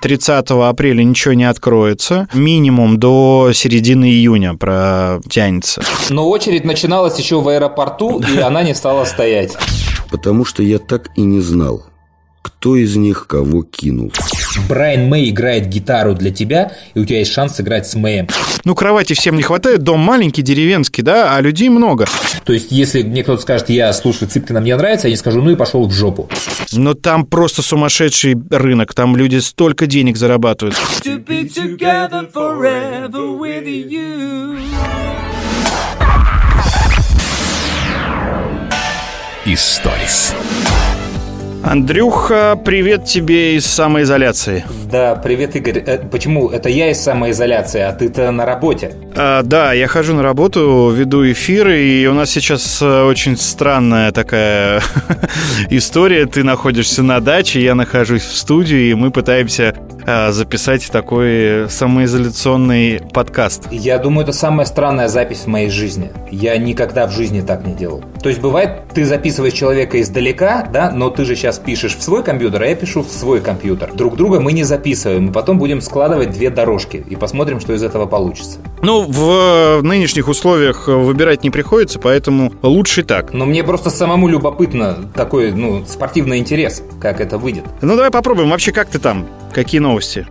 30 апреля ничего не откроется. Минимум до середины июня протянется. Но очередь начиналась еще в аэропорту, и она не стала стоять. Потому что я так и не знал, кто из них кого кинул. Брайан Мэй играет гитару для тебя, и у тебя есть шанс сыграть с Мэем. Ну, кровати всем не хватает, дом маленький, деревенский, да, а людей много. То есть, если мне кто-то скажет, я слушаю Цыпкина, мне нравится, я не скажу, ну и пошел в жопу. Но там просто сумасшедший рынок, там люди столько денег зарабатывают. Историс. Андрюха, привет тебе из самоизоляции. Да, привет, Игорь. Э, почему? Это я из самоизоляции, а ты-то на работе. А, да, я хожу на работу, веду эфиры, и у нас сейчас э, очень странная такая история. Ты находишься на даче, я нахожусь в студии, и мы пытаемся а, записать такой самоизоляционный подкаст. Я думаю, это самая странная запись в моей жизни. Я никогда в жизни так не делал. То есть бывает, ты записываешь человека издалека, да, но ты же сейчас пишешь в свой компьютер, а я пишу в свой компьютер. Друг друга мы не записываем, мы потом будем складывать две дорожки и посмотрим, что из этого получится. Ну, в нынешних условиях выбирать не приходится, поэтому лучше так. Но мне просто самому любопытно такой, ну, спортивный интерес, как это выйдет. Ну, давай попробуем. Вообще, как ты там? Какие новости?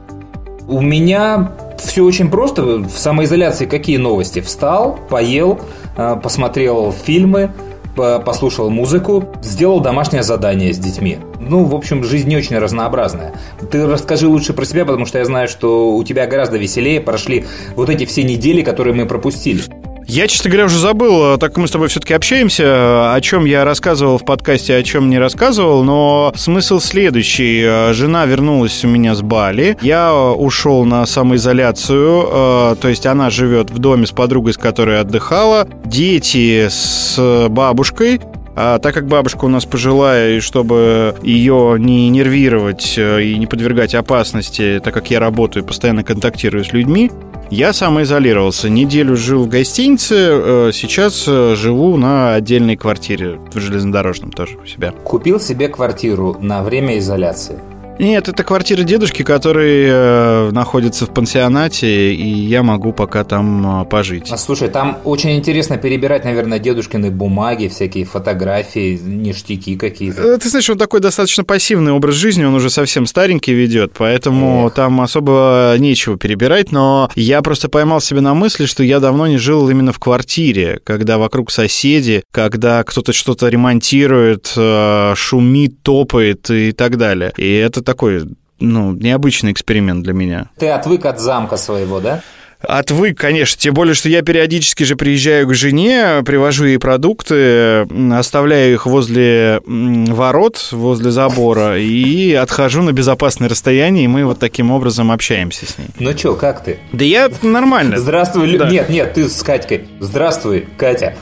У меня все очень просто. В самоизоляции какие новости? Встал, поел, э, посмотрел фильмы, послушал музыку, сделал домашнее задание с детьми. Ну, в общем, жизнь не очень разнообразная. Ты расскажи лучше про себя, потому что я знаю, что у тебя гораздо веселее прошли вот эти все недели, которые мы пропустили. Я, честно говоря, уже забыл, так как мы с тобой все-таки общаемся, о чем я рассказывал в подкасте, о чем не рассказывал, но смысл следующий. Жена вернулась у меня с Бали, я ушел на самоизоляцию, э, то есть она живет в доме с подругой, с которой отдыхала, дети с бабушкой, а так как бабушка у нас пожилая, и чтобы ее не нервировать э, и не подвергать опасности, так как я работаю постоянно контактирую с людьми, я самоизолировался. Неделю жил в гостинице, э, сейчас э, живу на отдельной квартире в железнодорожном тоже у себя. Купил себе квартиру на время изоляции. Нет, это квартира дедушки, который э, находится в пансионате, и я могу пока там э, пожить. А, слушай, там очень интересно перебирать, наверное, дедушкины бумаги, всякие фотографии, ништяки какие-то. Э, ты знаешь, он такой достаточно пассивный образ жизни, он уже совсем старенький ведет, поэтому Эх. там особо нечего перебирать, но я просто поймал себя на мысли, что я давно не жил именно в квартире, когда вокруг соседи, когда кто-то что-то ремонтирует, э, шумит, топает и так далее. И это такой, ну, необычный эксперимент для меня. Ты отвык от замка своего, да? Отвык, конечно, тем более, что я периодически же приезжаю к жене, привожу ей продукты, оставляю их возле ворот, возле забора и отхожу на безопасное расстояние, и мы вот таким образом общаемся с ней. Ну что, как ты? Да я нормально. Здравствуй, да. нет, нет, ты с Катькой. Здравствуй, Катя.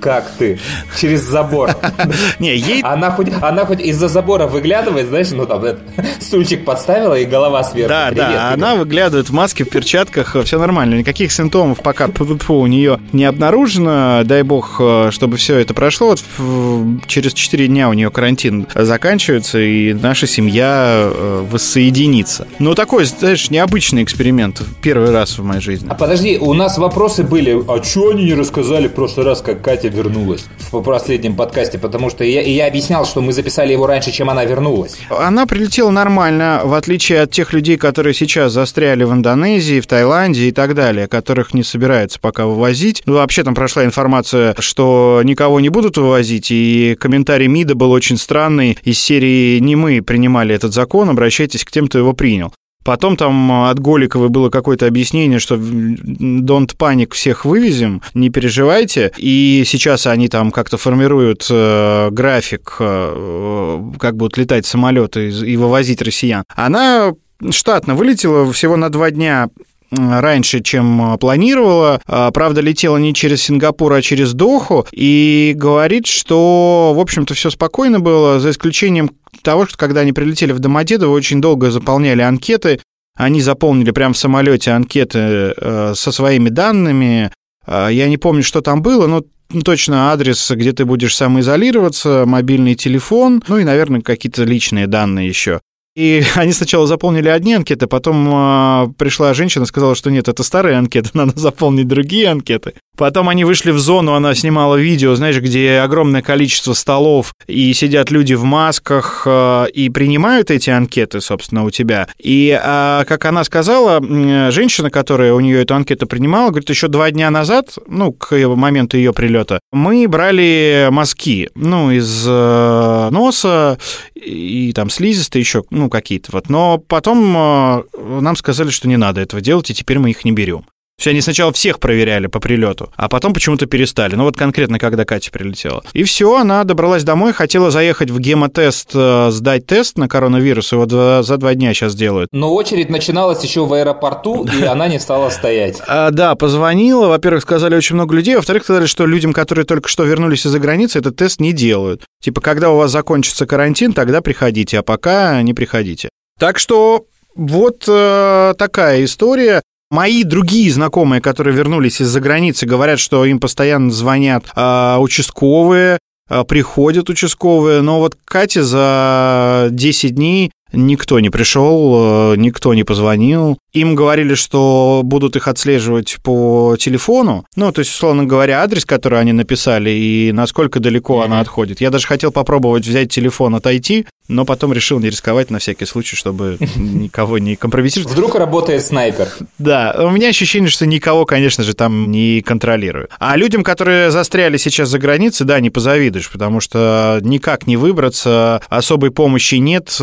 Как ты? Через забор. Не, ей... Она хоть, она хоть из-за забора выглядывает, знаешь, ну там стульчик подставила и голова сверху. Да, да, она выглядывает в маске, в перчатках, все нормально. Никаких симптомов пока у нее не обнаружено. Дай бог, э, чтобы все это прошло. Вот через 4 дня у нее карантин заканчивается, и наша семья э, воссоединится. Ну, такой, знаешь, необычный эксперимент. Первый раз в моей жизни. А подожди, у нас вопросы были. А что они не рассказали в прошлый раз, как Катя вернулась в последнем подкасте? Потому что я, я объяснял, что мы записали его раньше, чем она вернулась. Она прилетела нормально, в отличие от тех людей, которые сейчас застряли в Индонезии, в Таиланде и так далее, которых не собирается пока вывозить. Ну, вообще там прошла информация, что никого не будут вывозить, и комментарий МИДа был очень странный из серии «Не мы принимали этот закон, обращайтесь к тем, кто его принял». Потом там от Голиковой было какое-то объяснение, что don't panic, всех вывезем, не переживайте. И сейчас они там как-то формируют э, график, э, как будут летать самолеты и, и вывозить россиян. Она штатно вылетела всего на два дня раньше, чем э, планировала. А, правда, летела не через Сингапур, а через Доху. И говорит, что, в общем-то, все спокойно было, за исключением того, что когда они прилетели в Домодедово, очень долго заполняли анкеты. Они заполнили прямо в самолете анкеты э, со своими данными. А, я не помню, что там было, но точно адрес, где ты будешь самоизолироваться, мобильный телефон, ну и, наверное, какие-то личные данные еще. И они сначала заполнили одни анкеты, потом э, пришла женщина, сказала, что нет, это старые анкеты, надо заполнить другие анкеты. Потом они вышли в зону, она снимала видео, знаешь, где огромное количество столов, и сидят люди в масках, э, и принимают эти анкеты, собственно, у тебя. И, э, как она сказала, женщина, которая у нее эту анкету принимала, говорит, еще два дня назад, ну, к моменту ее прилета, мы брали мазки, ну, из э, носа и там слизистые еще, ну, какие-то вот. Но потом э, нам сказали, что не надо этого делать, и теперь мы их не берем. Все, они сначала всех проверяли по прилету, а потом почему-то перестали. Ну вот конкретно, когда Катя прилетела. И все, она добралась домой, хотела заехать в гемотест, э, сдать тест на коронавирус, его за два дня сейчас делают. Но очередь начиналась еще в аэропорту, и она не стала стоять. А, да, позвонила, во-первых, сказали очень много людей, во-вторых, сказали, что людям, которые только что вернулись из-за границы, этот тест не делают. Типа, когда у вас закончится карантин, тогда приходите, а пока не приходите. Так что вот э, такая история. Мои другие знакомые, которые вернулись из-за границы, говорят, что им постоянно звонят э, участковые, э, приходят участковые, но вот Кате за 10 дней Никто не пришел, э, никто не позвонил. Им говорили, что будут их отслеживать по телефону. Ну, то есть, условно говоря, адрес, который они написали, и насколько далеко mm-hmm. она отходит. Я даже хотел попробовать взять телефон, отойти, но потом решил не рисковать на всякий случай, чтобы никого не компрометировать. Вдруг работает снайпер. Да, у меня ощущение, что никого, конечно же, там не контролирую. А людям, которые застряли сейчас за границей, да, не позавидуешь, потому что никак не выбраться, особой помощи нет,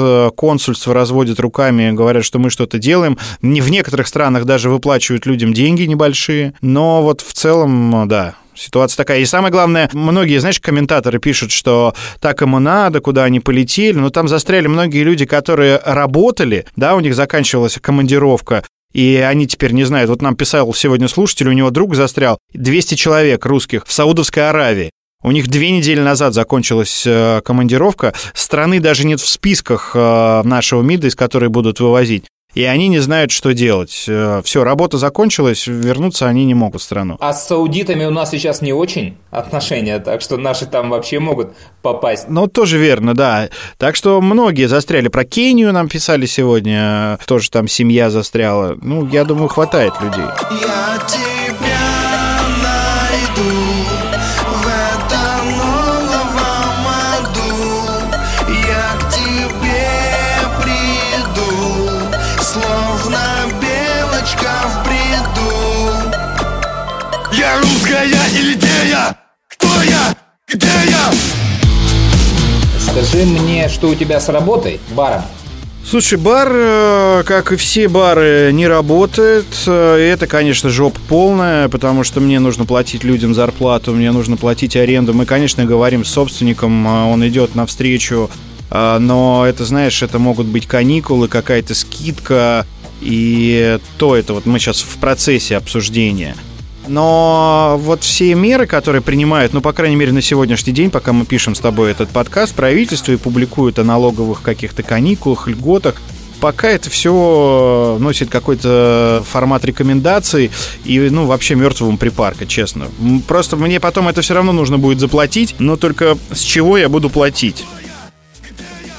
консульство разводит руками, говорят, что мы что-то делаем. В некоторых странах даже выплачивают людям деньги небольшие, но вот в целом, да, Ситуация такая. И самое главное, многие, знаешь, комментаторы пишут, что так ему надо, куда они полетели. Но там застряли многие люди, которые работали, да, у них заканчивалась командировка, и они теперь не знают. Вот нам писал сегодня слушатель, у него друг застрял, 200 человек русских в Саудовской Аравии. У них две недели назад закончилась э, командировка. Страны даже нет в списках э, нашего МИДа, из которой будут вывозить. И они не знают, что делать. Э, Все, работа закончилась, вернуться они не могут в страну. А с саудитами у нас сейчас не очень отношения, так что наши там вообще могут попасть. Ну, тоже верно, да. Так что многие застряли. Про Кению нам писали сегодня, тоже там семья застряла. Ну, я думаю, хватает людей. Я Где я? Скажи мне, что у тебя с работой, баром? Слушай, бар, э, как и все бары, не работает. Э, это, конечно, жопа полная, потому что мне нужно платить людям зарплату, мне нужно платить аренду. Мы, конечно, говорим с собственником, э, он идет навстречу, но это, знаешь, это могут быть каникулы, какая-то скидка, и то это вот мы сейчас в процессе обсуждения – но вот все меры, которые принимают, ну, по крайней мере, на сегодняшний день, пока мы пишем с тобой этот подкаст, правительство и публикуют о налоговых каких-то каникулах, льготах, пока это все носит какой-то формат рекомендаций и, ну, вообще мертвому припарка, честно. Просто мне потом это все равно нужно будет заплатить, но только с чего я буду платить?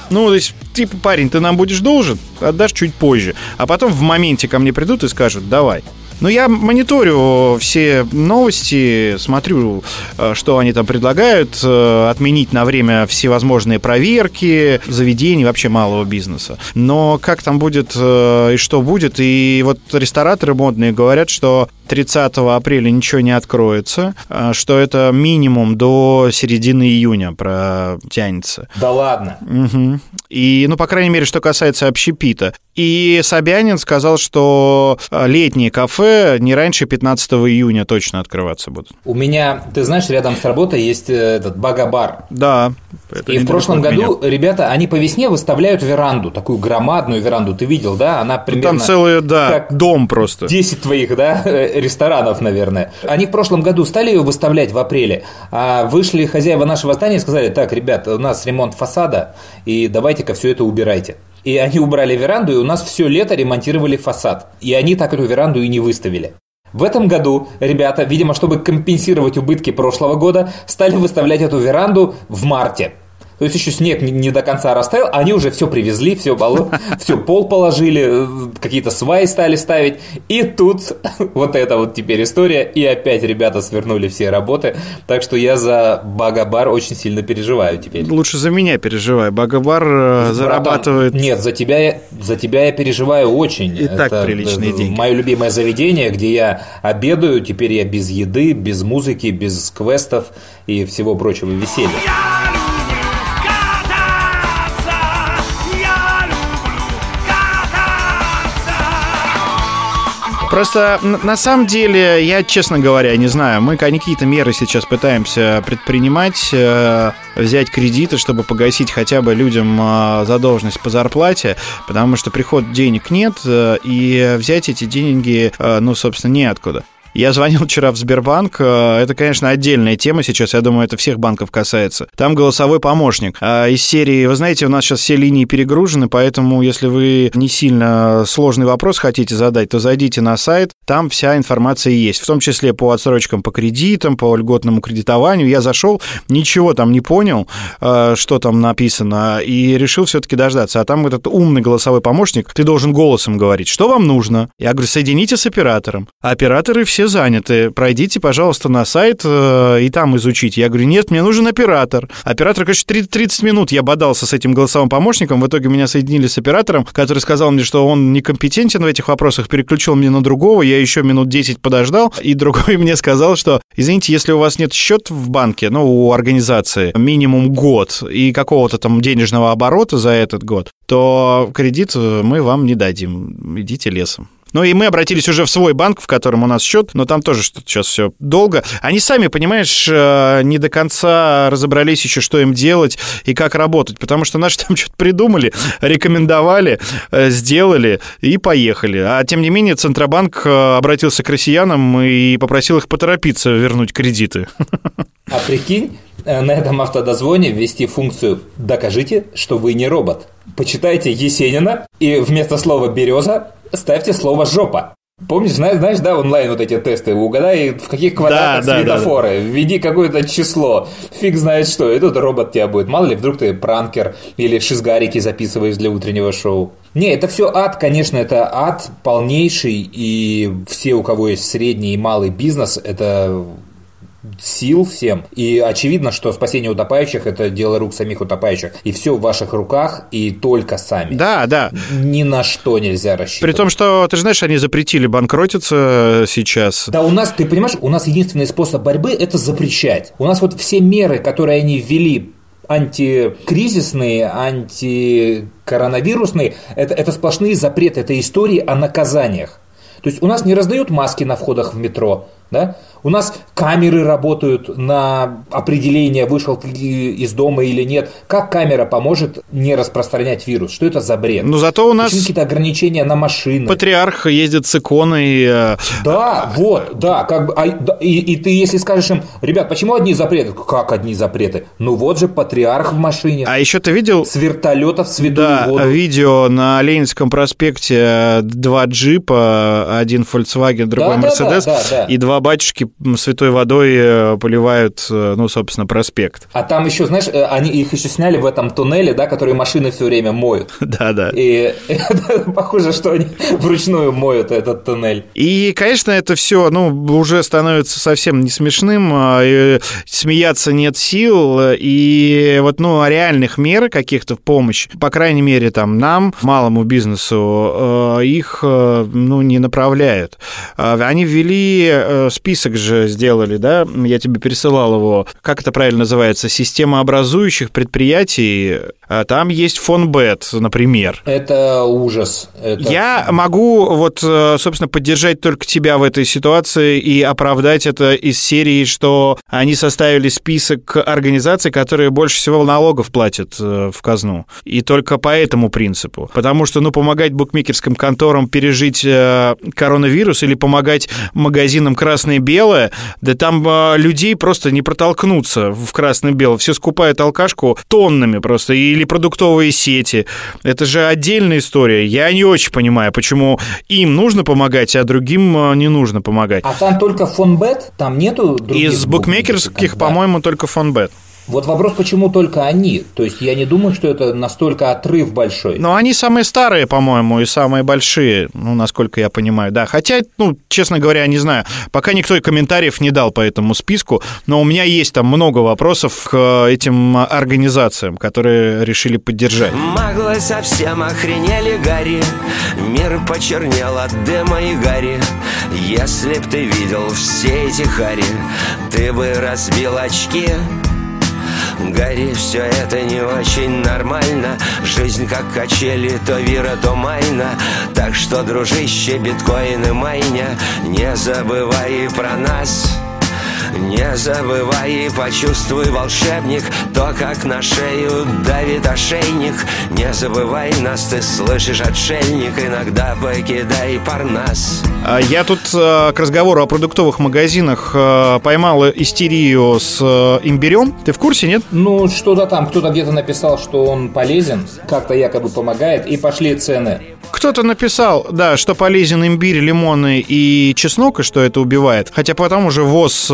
Ну, то есть, типа, парень, ты нам будешь должен, отдашь чуть позже. А потом в моменте ко мне придут и скажут, давай. Но я мониторю все новости, смотрю, э, что они там предлагают, э, отменить на время всевозможные проверки заведений вообще малого бизнеса. Но как там будет э, и что будет, и вот рестораторы модные говорят, что 30 апреля ничего не откроется, что это минимум до середины июня протянется. Да ладно. Угу. И, ну, по крайней мере, что касается общепита. И Собянин сказал, что летние кафе не раньше 15 июня точно открываться будут. У меня, ты знаешь, рядом с работой есть э, этот Багабар. Да. И в прошлом году меня. ребята, они по весне выставляют веранду, такую громадную веранду. Ты видел, да? Она ну, примерно... Там целый, да, дом просто. 10 твоих, да, ресторанов, наверное. Они в прошлом году стали ее выставлять в апреле, а вышли хозяева нашего здания и сказали, так, ребят, у нас ремонт фасада, и давайте-ка все это убирайте. И они убрали веранду, и у нас все лето ремонтировали фасад. И они так эту веранду и не выставили. В этом году ребята, видимо, чтобы компенсировать убытки прошлого года, стали выставлять эту веранду в марте. То есть еще снег не до конца растаял, а они уже все привезли, все, балу, все пол положили, какие-то сваи стали ставить. И тут вот эта вот теперь история. И опять ребята свернули все работы. Так что я за Багабар очень сильно переживаю теперь. Лучше за меня переживай. Багабар э, зарабатывает... Нет, за тебя, я, за тебя я переживаю очень. И Это так приличные деньги. Мое любимое заведение, где я обедаю. Теперь я без еды, без музыки, без квестов и всего прочего веселья. Просто на самом деле, я, честно говоря, не знаю, мы какие-то меры сейчас пытаемся предпринимать, э, взять кредиты, чтобы погасить хотя бы людям э, задолженность по зарплате, потому что приход денег нет, э, и взять эти деньги, ну, собственно, неоткуда. Я звонил вчера в Сбербанк. Э, это, конечно, отдельная тема сейчас. Я думаю, это всех банков касается. Там голосовой помощник. А из серии, вы знаете, у нас сейчас все линии перегружены, поэтому если вы не сильно сложный вопрос хотите задать, то зайдите на сайт. Там вся информация есть, в том числе по отсрочкам по кредитам, по льготному кредитованию. Я зашел, ничего там не понял, э, что там написано, и решил все-таки дождаться. А там этот умный голосовой помощник, ты должен голосом говорить, что вам нужно. Я говорю, соедините с оператором. А операторы все заняты, пройдите, пожалуйста, на сайт э, и там изучите. Я говорю, нет, мне нужен оператор. Оператор, конечно, 30 минут я бодался с этим голосовым помощником, в итоге меня соединили с оператором, который сказал мне, что он некомпетентен в этих вопросах, переключил меня на другого, я еще минут 10 подождал, и другой мне сказал, что, извините, если у вас нет счета в банке, ну, у организации, минимум год и какого-то там денежного оборота за этот год, то кредит мы вам не дадим. Идите лесом. Ну и мы обратились уже в свой банк, в котором у нас счет, но там тоже что-то сейчас все долго. Они сами, понимаешь, э, не до конца разобрались еще, что им делать и как работать, потому что наши там что-то придумали, рекомендовали, э, сделали и поехали. А тем не менее Центробанк э, обратился к россиянам и попросил их поторопиться вернуть кредиты. А прикинь, на этом автодозвоне ввести функцию «Докажите, что вы не робот». Почитайте Есенина и вместо слова «береза» ставьте слово «жопа». Помнишь, знаешь, знаешь, да, онлайн вот эти тесты, угадай, в каких квадратах да, светофоры, да, да. введи какое-то число, фиг знает что, и тут робот тебя будет. Мало ли, вдруг ты пранкер или шизгарики записываешь для утреннего шоу. Не, это все ад, конечно, это ад полнейший, и все, у кого есть средний и малый бизнес, это сил всем. И очевидно, что спасение утопающих – это дело рук самих утопающих. И все в ваших руках, и только сами. Да, да. Ни на что нельзя рассчитывать. При том, что, ты же знаешь, они запретили банкротиться сейчас. Да, у нас, ты понимаешь, у нас единственный способ борьбы – это запрещать. У нас вот все меры, которые они ввели антикризисные, антикоронавирусные, это, это сплошные запреты, это истории о наказаниях. То есть у нас не раздают маски на входах в метро, да? У нас камеры работают на определение, вышел ты из дома или нет. Как камера поможет не распространять вирус? Что это за бред? Ну, зато у нас... какие-то ограничения на машины? Патриарх ездит с иконой. Э, да, вот, да. Как бы, а, и, и ты, если скажешь им, ребят, почему одни запреты? Как одни запреты? Ну, вот же патриарх в машине. А еще ты видел... С вертолета в святую да, воду. видео на Ленинском проспекте э, два джипа, один Volkswagen, другой да, Mercedes, да, да, да, да. и два батюшки святой водой э, поливают, э, ну, собственно, проспект. А там еще, знаешь, э, они их еще сняли в этом туннеле, да, который машины все время моют. Да, да. И похоже, что они вручную моют этот туннель. И, конечно, это все, ну, уже становится совсем не смешным, а, смеяться нет сил, и вот, ну, реальных мер каких-то в помощь, по крайней мере, там, нам, малому бизнесу, их, ну, не направляют. А, они ввели список же сделали, да, я тебе пересылал его, как это правильно называется, система образующих предприятий, а там есть фон Бет, например. Это ужас. Это... Я могу вот, э, собственно, поддержать только тебя в этой ситуации и оправдать это из серии, что они составили список организаций, которые больше всего налогов платят э, в казну. И только по этому принципу. Потому что, ну, помогать букмекерским конторам пережить э, коронавирус или помогать магазинам красное-белое, да там людей просто не протолкнуться в красное-белое. Все скупают алкашку тоннами просто. Или продуктовые сети. Это же отдельная история. Я не очень понимаю, почему им нужно помогать, а другим э, не нужно помогать. А там только фонбет? Там нету других Из букмекерских, по-моему, только фонбет. Вот вопрос, почему только они? То есть я не думаю, что это настолько отрыв большой. Но они самые старые, по-моему, и самые большие, ну, насколько я понимаю, да. Хотя, ну, честно говоря, не знаю, пока никто и комментариев не дал по этому списку, но у меня есть там много вопросов к этим организациям, которые решили поддержать. Маглы совсем охренели, Гарри Мир почернел от дыма и гари Если б ты видел все эти хари Ты бы разбил очки Гарри, все это не очень нормально. Жизнь как качели, то вира, то майна. Так что, дружище, биткоин и майня Не забывай про нас не забывай и почувствуй, волшебник То, как на шею давит ошейник Не забывай нас, ты слышишь, отшельник Иногда покидай парнас а Я тут э, к разговору о продуктовых магазинах э, поймал истерию с э, имбирем. Ты в курсе, нет? Ну, что-то там, кто-то где-то написал, что он полезен, как-то якобы помогает, и пошли цены. Кто-то написал, да, что полезен имбирь, лимоны и чеснок, и что это убивает. Хотя потом уже ВОЗ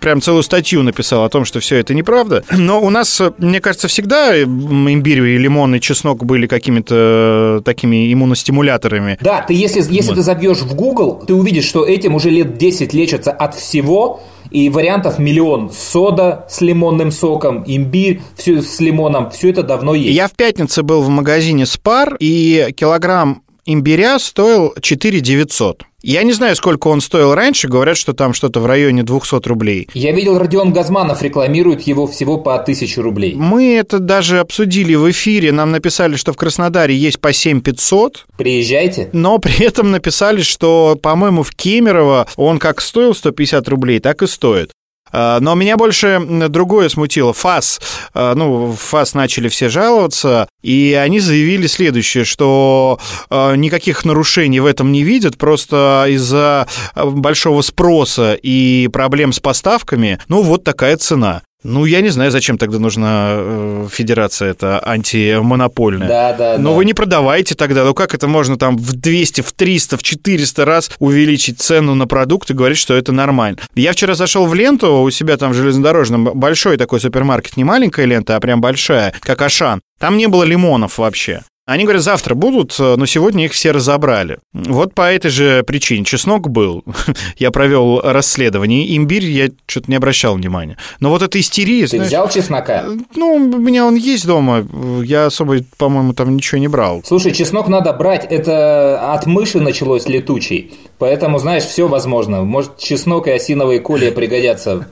прям целую статью написал о том, что все это неправда. Но у нас, мне кажется, всегда имбирь и лимон и чеснок были какими-то такими иммуностимуляторами. Да, ты если, если вот. ты забьешь в Google, ты увидишь, что этим уже лет 10 лечатся от всего, и вариантов миллион. Сода с лимонным соком, имбирь все с лимоном, все это давно есть. Я в пятницу был в магазине Спар, и килограмм имбиря стоил 4 900. Я не знаю, сколько он стоил раньше, говорят, что там что-то в районе 200 рублей. Я видел, Родион Газманов рекламирует его всего по 1000 рублей. Мы это даже обсудили в эфире, нам написали, что в Краснодаре есть по 7500. Приезжайте. Но при этом написали, что, по-моему, в Кемерово он как стоил 150 рублей, так и стоит. А, но меня больше другое смутило. ФАС, а, ну, ФАС начали все жаловаться, и они заявили следующее, что а, никаких нарушений в этом не видят, просто из-за большого спроса и проблем с поставками, ну, вот такая цена. Ну, я не знаю, зачем тогда нужна э, федерация эта антимонопольная. Да, да, Но да. вы не продавайте тогда. Ну, как это можно там в 200, в 300, в 400 раз увеличить цену на продукт и говорить, что это нормально? Я вчера зашел в ленту, у себя там в железнодорожном, большой такой супермаркет, не маленькая лента, а прям большая, как Ашан. Там не было лимонов вообще. Они говорят, завтра будут, э, но сегодня их все разобрали. Вот по этой же причине. Чеснок был. я провел расследование. Имбирь я что-то не обращал внимания. Но вот эта истерия... Ты знаешь, взял чеснока? Э, ну, у меня он есть дома. Я особо, по-моему, там ничего не брал. Слушай, чеснок надо брать. Это от мыши началось летучий. Поэтому, знаешь, все возможно. Может, чеснок и осиновые колья пригодятся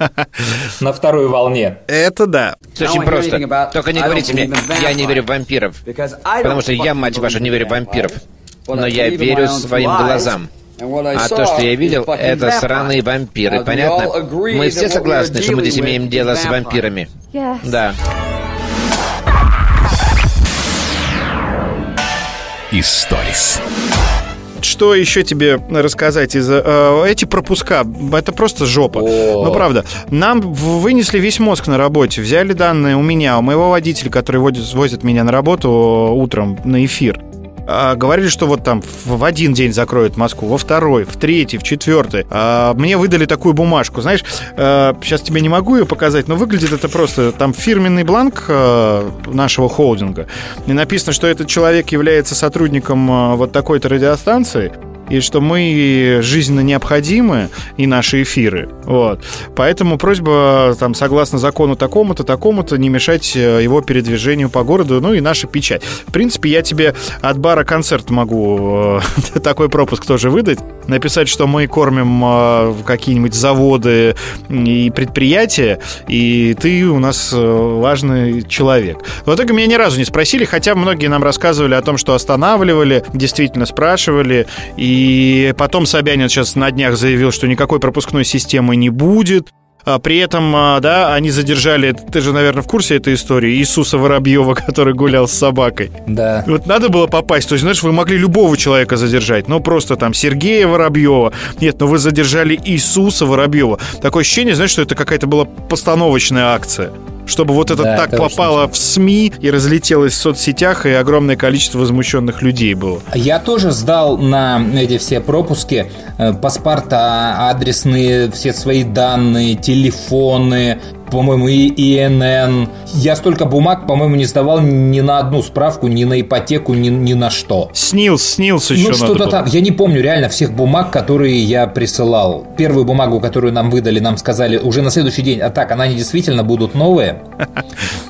на второй волне. Это да. Все очень просто. Только не говорите мне, я не верю в вампиров. Потому что я, мать вашу, не верю в вампиров. Но я верю своим глазам. А то, что я видел, это сраные вампиры, понятно? Мы все согласны, что мы здесь имеем дело с вампирами. Да. Историс что еще тебе рассказать? Из, э, эти пропуска, это просто жопа. О. Ну, правда. Нам вынесли весь мозг на работе, взяли данные у меня, у моего водителя, который водит, возит меня на работу утром на эфир. А, говорили, что вот там в один день закроют Москву, во второй, в третий, в четвертый. А, мне выдали такую бумажку, знаешь, а, сейчас тебе не могу ее показать, но выглядит это просто там фирменный бланк а, нашего холдинга. И написано, что этот человек является сотрудником а, вот такой-то радиостанции и что мы жизненно необходимы, и наши эфиры. Вот. Поэтому просьба, там, согласно закону такому-то, такому-то, не мешать э, его передвижению по городу, ну и наша печать. В принципе, я тебе от бара концерт могу э, такой пропуск тоже выдать, написать, что мы кормим э, какие-нибудь заводы и предприятия, и ты у нас важный человек. В итоге меня ни разу не спросили, хотя многие нам рассказывали о том, что останавливали, действительно спрашивали, и и потом Собянин сейчас на днях заявил, что никакой пропускной системы не будет. А при этом, а, да, они задержали, ты же, наверное, в курсе этой истории, Иисуса Воробьева, который гулял с собакой. Да. Вот надо было попасть. То есть, знаешь, вы могли любого человека задержать. Ну, просто там Сергея Воробьева. Нет, но вы задержали Иисуса Воробьева. Такое ощущение, знаешь, что это какая-то была постановочная акция чтобы вот это да, так попало в СМИ и разлетелось в соцсетях, и огромное количество возмущенных людей было. Я тоже сдал на эти все пропуски э, паспорта, адресные, все свои данные, телефоны, по-моему, и ИНН. Я столько бумаг, по-моему, не сдавал ни на одну справку, ни на ипотеку, ни, ни на что. Снилс, снилс еще Ну, что-то там. Я не помню реально всех бумаг, которые я присылал. Первую бумагу, которую нам выдали, нам сказали уже на следующий день, а так, она они действительно будут новые.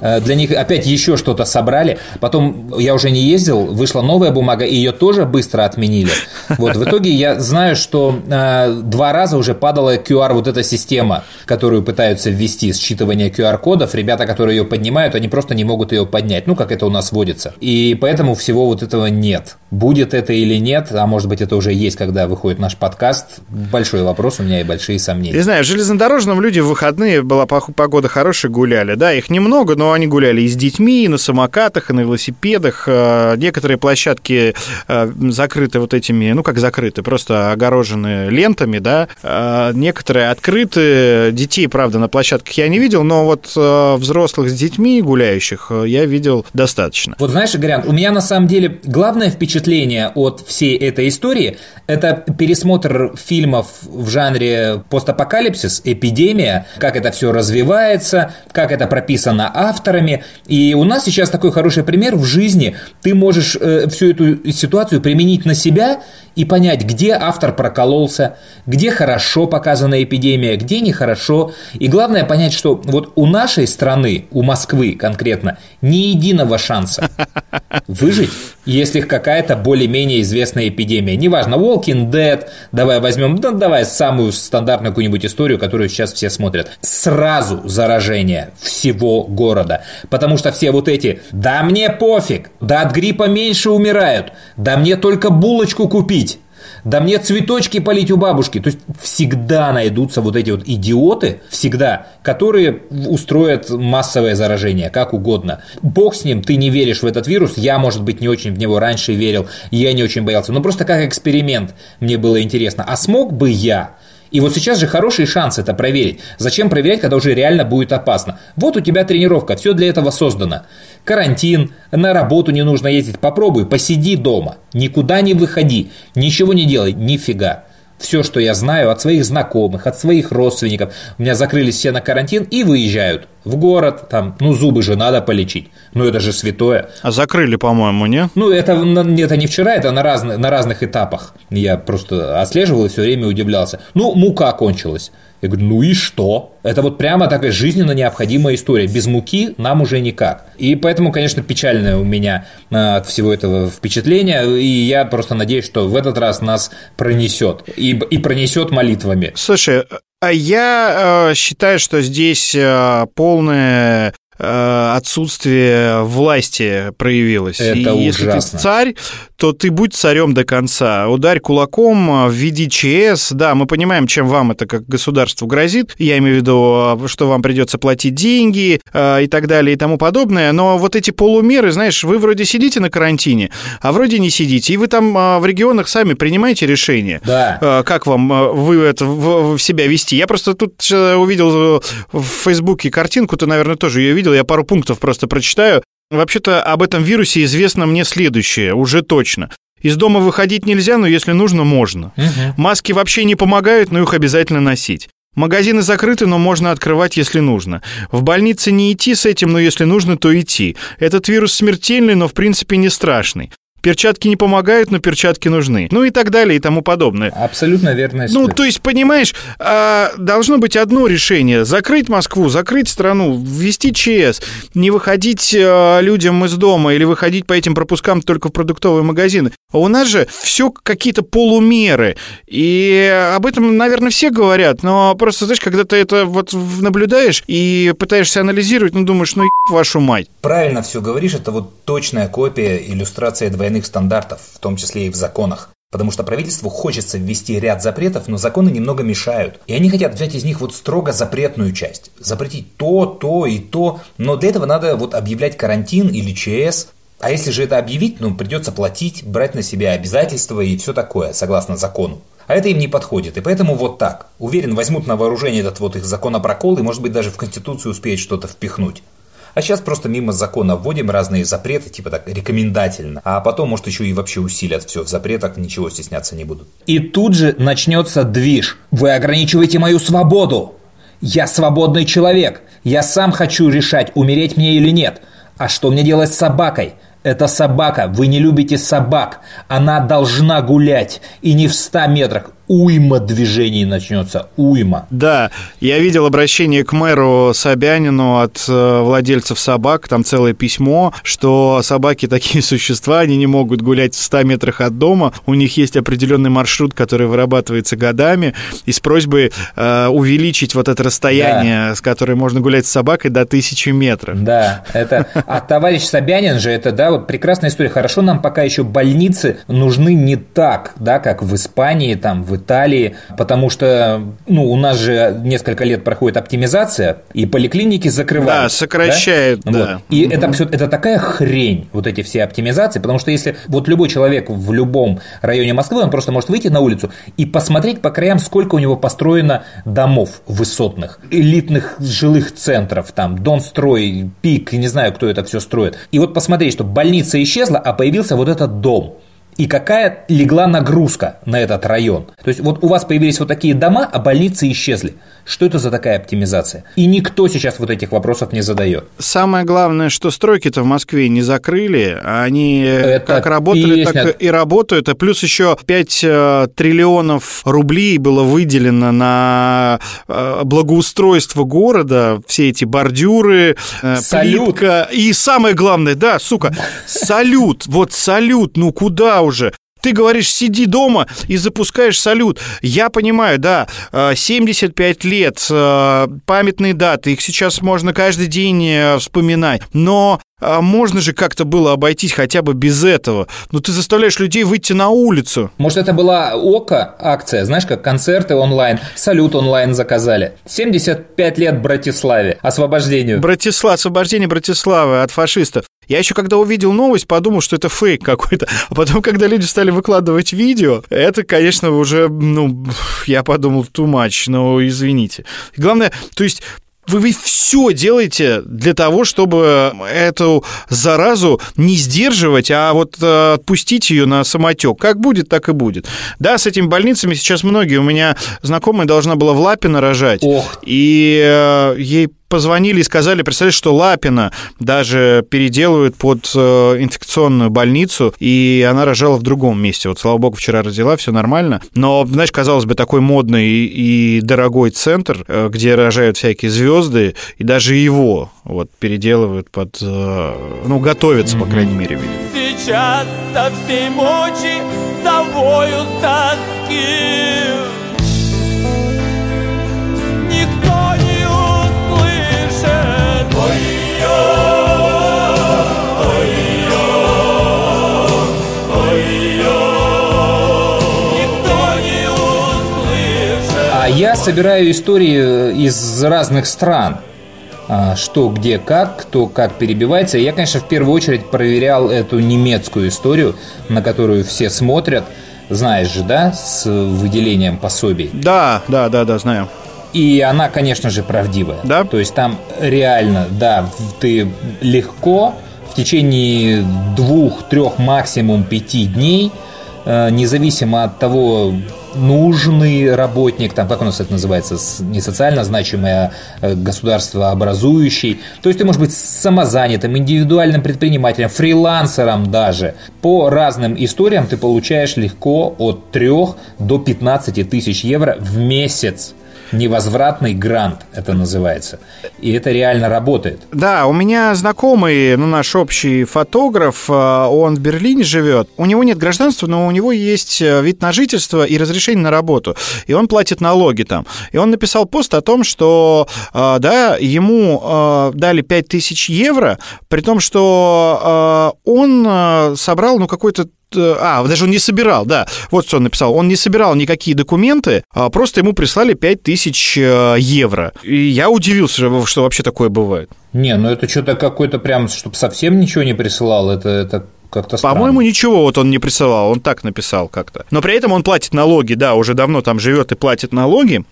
Э, Для них опять еще что-то собрали. Потом я уже не ездил, вышла новая бумага, и ее тоже быстро отменили. Вот, в итоге я знаю, что э, два раза уже падала QR вот эта система, которую пытаются ввести, считывание QR-кодов. Ребята, которые ее поднимают, они просто не могут ее поднять. Ну, как это у нас водится. И поэтому всего вот этого нет. Будет это или нет, а может быть это уже есть, когда выходит наш подкаст, большой вопрос у меня и большие сомнения. Не знаю, в железнодорожном люди в выходные, была погода хорошая, гуляли. Да, их немного, но они гуляли и с детьми, и на самокатах, и на велосипедах. Э, Некоторые площадки э, закрыты вот этими, ну как закрыты, просто огорожены лентами, да. Э, Некоторые открыты. Детей, правда, на площадках я не видел, но вот э, взрослых с детьми гуляющих э, я видел достаточно. Вот знаешь, Игорян, у меня на самом деле главное впечатление от всей этой истории – это пересмотр фильмов в жанре постапокалипсис, эпидемия, как это все развивается, как это прописано авторами. И у нас сейчас такой хороший пример в жизни. Ты можешь э, всю эту ситуацию применить на себя и понять, где автор прокололся, где хорошо показана эпидемия, где нехорошо. И главное понять, что вот у нашей страны, у Москвы конкретно, ни единого шанса выжить, если какая-то более-менее известная эпидемия. Неважно, Walking Dead, давай возьмем, да, давай самую стандартную какую-нибудь историю, которую сейчас все смотрят. Сразу заражение всего города. Потому что все вот эти, да мне пофиг, да от гриппа меньше умирают, да мне только булочку купить. Да мне цветочки полить у бабушки. То есть всегда найдутся вот эти вот идиоты, всегда, которые устроят массовое заражение, как угодно. Бог с ним, ты не веришь в этот вирус, я, может быть, не очень в него раньше верил, я не очень боялся. Но просто как эксперимент мне было интересно. А смог бы я? И вот сейчас же хороший шанс это проверить. Зачем проверять, когда уже реально будет опасно? Вот у тебя тренировка, все для этого создано. Карантин, на работу не нужно ездить. Попробуй, посиди дома, никуда не выходи, ничего не делай, нифига. Все, что я знаю от своих знакомых, от своих родственников, у меня закрылись все на карантин и выезжают в город, там, ну зубы же надо полечить, ну это же святое. А закрыли, по-моему, не? Ну, это, это не вчера, это на, разных, на разных этапах. Я просто отслеживал и все время удивлялся. Ну, мука кончилась. Я говорю, ну и что? Это вот прямо такая жизненно необходимая история. Без муки нам уже никак. И поэтому, конечно, печальное у меня а, от всего этого впечатление. И я просто надеюсь, что в этот раз нас пронесет. И, и пронесет молитвами. Слушай, а я э, считаю, что здесь э, полное отсутствие власти проявилось. Это И если ужасно. ты царь, то ты будь царем до конца. Ударь кулаком, введи ЧС. Да, мы понимаем, чем вам это как государству грозит. Я имею в виду, что вам придется платить деньги э, и так далее и тому подобное. Но вот эти полумеры, знаешь, вы вроде сидите на карантине, а вроде не сидите. И вы там э, в регионах сами принимаете решение. Да. Э, Как вам э, вы это в, в себя вести? Я просто тут э, увидел э, в Фейсбуке картинку, ты, наверное, тоже ее видел. Я пару пунктов просто прочитаю. Вообще-то об этом вирусе известно мне следующее, уже точно. Из дома выходить нельзя, но если нужно, можно. Маски вообще не помогают, но их обязательно носить. Магазины закрыты, но можно открывать, если нужно. В больнице не идти с этим, но если нужно, то идти. Этот вирус смертельный, но в принципе не страшный. Перчатки не помогают, но перчатки нужны. Ну и так далее и тому подобное. Абсолютно верная Ну, то есть, понимаешь, а, должно быть одно решение. Закрыть Москву, закрыть страну, ввести ЧС, не выходить а, людям из дома или выходить по этим пропускам только в продуктовые магазины. А у нас же все какие-то полумеры. И об этом, наверное, все говорят. Но просто, знаешь, когда ты это вот наблюдаешь и пытаешься анализировать, ну, думаешь, ну, вашу мать. Правильно все говоришь, это вот точная копия, иллюстрация двойных стандартов, в том числе и в законах. Потому что правительству хочется ввести ряд запретов, но законы немного мешают. И они хотят взять из них вот строго запретную часть. Запретить то, то и то. Но для этого надо вот объявлять карантин или ЧС. А если же это объявить, ну придется платить, брать на себя обязательства и все такое, согласно закону. А это им не подходит. И поэтому вот так. Уверен, возьмут на вооружение этот вот их законопрокол и, может быть, даже в Конституцию успеют что-то впихнуть. А сейчас просто мимо закона вводим разные запреты, типа так, рекомендательно. А потом, может, еще и вообще усилят все в запретах, ничего стесняться не будут. И тут же начнется движ. Вы ограничиваете мою свободу. Я свободный человек. Я сам хочу решать, умереть мне или нет. А что мне делать с собакой? Это собака, вы не любите собак. Она должна гулять. И не в 100 метрах уйма движений начнется, уйма. Да, я видел обращение к мэру Собянину от э, владельцев собак, там целое письмо, что собаки такие существа, они не могут гулять в 100 метрах от дома, у них есть определенный маршрут, который вырабатывается годами, и с просьбой э, увеличить вот это расстояние, да. с которым можно гулять с собакой, до тысячи метров. Да, это... А товарищ Собянин же, это, да, вот прекрасная история. Хорошо нам пока еще больницы нужны не так, да, как в Испании, там, в Италии, потому что ну, у нас же несколько лет проходит оптимизация, и поликлиники закрывают. Да, сокращает, да. да. Вот. И это, все, это такая хрень, вот эти все оптимизации, потому что если вот любой человек в любом районе Москвы, он просто может выйти на улицу и посмотреть по краям, сколько у него построено домов высотных, элитных жилых центров, там, Донстрой, Пик, не знаю, кто это все строит. И вот посмотреть, что больница исчезла, а появился вот этот дом и какая легла нагрузка на этот район. То есть вот у вас появились вот такие дома, а больницы исчезли. Что это за такая оптимизация? И никто сейчас вот этих вопросов не задает. Самое главное, что стройки-то в Москве не закрыли, они это как работали, песня. так и работают. А плюс еще 5 э, триллионов рублей было выделено на э, благоустройство города, все эти бордюры, э, салют. плитка. И самое главное, да, сука, салют, вот салют, ну куда уже? Ты говоришь, сиди дома и запускаешь салют. Я понимаю, да, 75 э, лет, э, памятные даты, их сейчас можно каждый день э, вспоминать. Но можно же как-то было обойтись хотя бы без этого. Но ты заставляешь людей выйти на улицу. Может, это была ОКО акция, знаешь, как концерты онлайн, салют онлайн заказали. 75 лет Братиславе, освобождению. Братислав, освобождение Братиславы от фашистов. Я еще когда увидел новость, подумал, что это фейк какой-то. А потом, когда люди стали выкладывать видео, это, конечно, уже, ну, я подумал, too much, но извините. Главное, то есть вы, вы все делаете для того, чтобы эту заразу не сдерживать, а вот э, отпустить ее на самотек. Как будет, так и будет. Да, с этими больницами сейчас многие. У меня знакомая должна была в Лапино рожать. Ох. И э, ей позвонили и сказали, представляешь, что Лапина даже переделывают под э, инфекционную больницу, и она рожала в другом месте. Вот, слава богу, вчера родила, все нормально. Но, знаешь, казалось бы, такой модный и дорогой центр, э, где рожают всякие звезды, и даже его вот переделывают под... Э, ну, готовятся, по крайней мере, видимо. Сейчас со всей мочи завою тоски я собираю истории из разных стран. А, что, где, как, кто как перебивается. Я, конечно, в первую очередь проверял эту немецкую историю, на которую все смотрят. Знаешь же, да, с выделением пособий? Да, да, да, да, знаю. И она, конечно же, правдивая. Да. То есть там реально, да, ты легко в течение двух, трех, максимум пяти дней, э, независимо от того, нужный работник, там, как у нас это называется, не социально значимое а государство образующий. То есть ты можешь быть самозанятым, индивидуальным предпринимателем, фрилансером даже. По разным историям ты получаешь легко от 3 до 15 тысяч евро в месяц невозвратный грант это называется. И это реально работает. Да, у меня знакомый, ну, наш общий фотограф, э, он в Берлине живет. У него нет гражданства, но у него есть э, вид на жительство и разрешение на работу. И он платит налоги там. И он написал пост о том, что, э, да, ему дали 5000 евро, при том, что он собрал, ну, какой-то а, даже он не собирал, да, вот что он написал, он не собирал никакие документы, а просто ему прислали 5000 э, евро. И я удивился, что вообще такое бывает. Не, ну это что-то какой-то прям, чтобы совсем ничего не присылал, это, это как-то. По-моему, ничего вот он не присылал, он так написал как-то. Но при этом он платит налоги, да, уже давно там живет и платит налоги.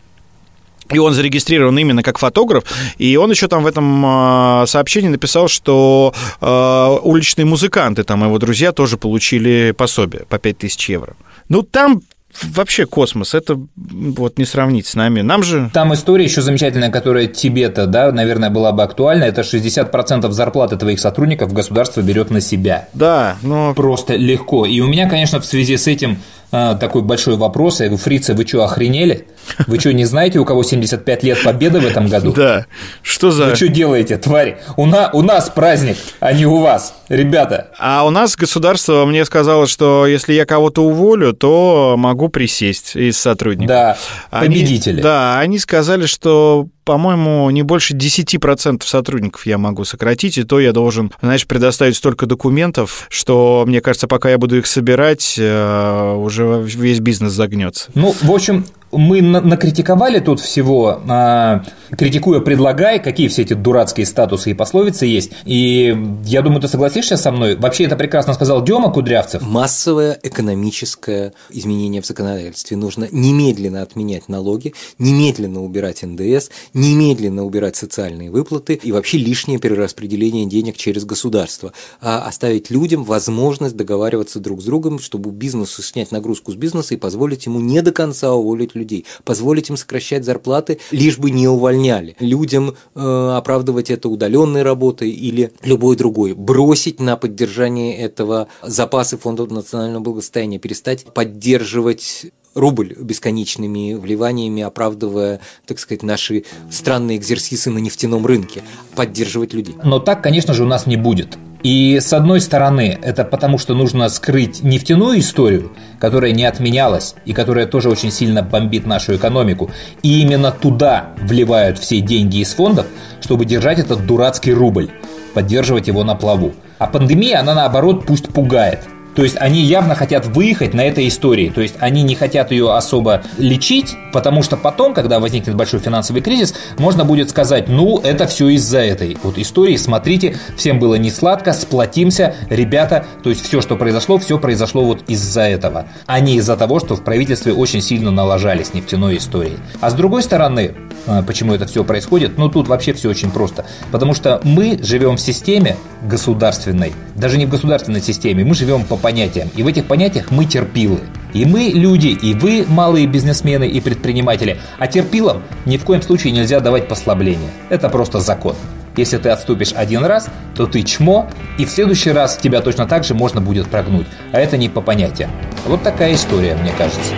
И он зарегистрирован именно как фотограф. И он еще там в этом а, сообщении написал, что э, уличные музыканты, там его друзья, тоже получили пособие по 5000 евро. Ну, там вообще космос. Это вот не сравнить с нами. Нам же... Там история еще замечательная, которая тебе-то, да, наверное, была бы актуальна. Это 60% зарплаты твоих сотрудников государство берет на себя. Да, но... Просто легко. И у меня, конечно, в связи с этим а, такой большой вопрос. Я говорю, фрицы, вы что, охренели? Вы что, не знаете, у кого 75 лет победы в этом году? Да. Что за... Вы что делаете, твари? У, на... у нас праздник, а не у вас, ребята. А у нас государство мне сказало, что если я кого-то уволю, то могу присесть из сотрудников. Да, победители. Они... Да, они сказали, что по-моему, не больше 10% сотрудников я могу сократить, и то я должен, знаешь, предоставить столько документов, что, мне кажется, пока я буду их собирать, э, уже весь бизнес загнется. Ну, в общем, мы накритиковали тут всего, а, критикуя «предлагай», какие все эти дурацкие статусы и пословицы есть. И я думаю, ты согласишься со мной? Вообще это прекрасно сказал Дема Кудрявцев. Массовое экономическое изменение в законодательстве. Нужно немедленно отменять налоги, немедленно убирать НДС, немедленно убирать социальные выплаты и вообще лишнее перераспределение денег через государство, а оставить людям возможность договариваться друг с другом, чтобы бизнесу снять нагрузку с бизнеса и позволить ему не до конца уволить людей, позволить им сокращать зарплаты, лишь бы не увольняли, людям э, оправдывать это удаленной работой или любой другой, бросить на поддержание этого запасы фонда национального благосостояния, перестать поддерживать рубль бесконечными вливаниями, оправдывая, так сказать, наши странные экзерсисы на нефтяном рынке, поддерживать людей. Но так, конечно же, у нас не будет. И с одной стороны, это потому, что нужно скрыть нефтяную историю, которая не отменялась и которая тоже очень сильно бомбит нашу экономику. И именно туда вливают все деньги из фондов, чтобы держать этот дурацкий рубль, поддерживать его на плаву. А пандемия, она наоборот пусть пугает – то есть они явно хотят выехать на этой истории. То есть они не хотят ее особо лечить, потому что потом, когда возникнет большой финансовый кризис, можно будет сказать, ну, это все из-за этой вот истории. Смотрите, всем было не сладко, сплотимся, ребята. То есть все, что произошло, все произошло вот из-за этого. А не из-за того, что в правительстве очень сильно налажались нефтяной историей. А с другой стороны, э, почему это все происходит? Ну, тут вообще все очень просто. Потому что мы живем в системе государственной, даже не в государственной системе, мы живем по понятиям. И в этих понятиях мы терпилы. И мы люди, и вы малые бизнесмены и предприниматели. А терпилам ни в коем случае нельзя давать послабления. Это просто закон. Если ты отступишь один раз, то ты чмо, и в следующий раз тебя точно так же можно будет прогнуть. А это не по понятиям. Вот такая история, мне кажется.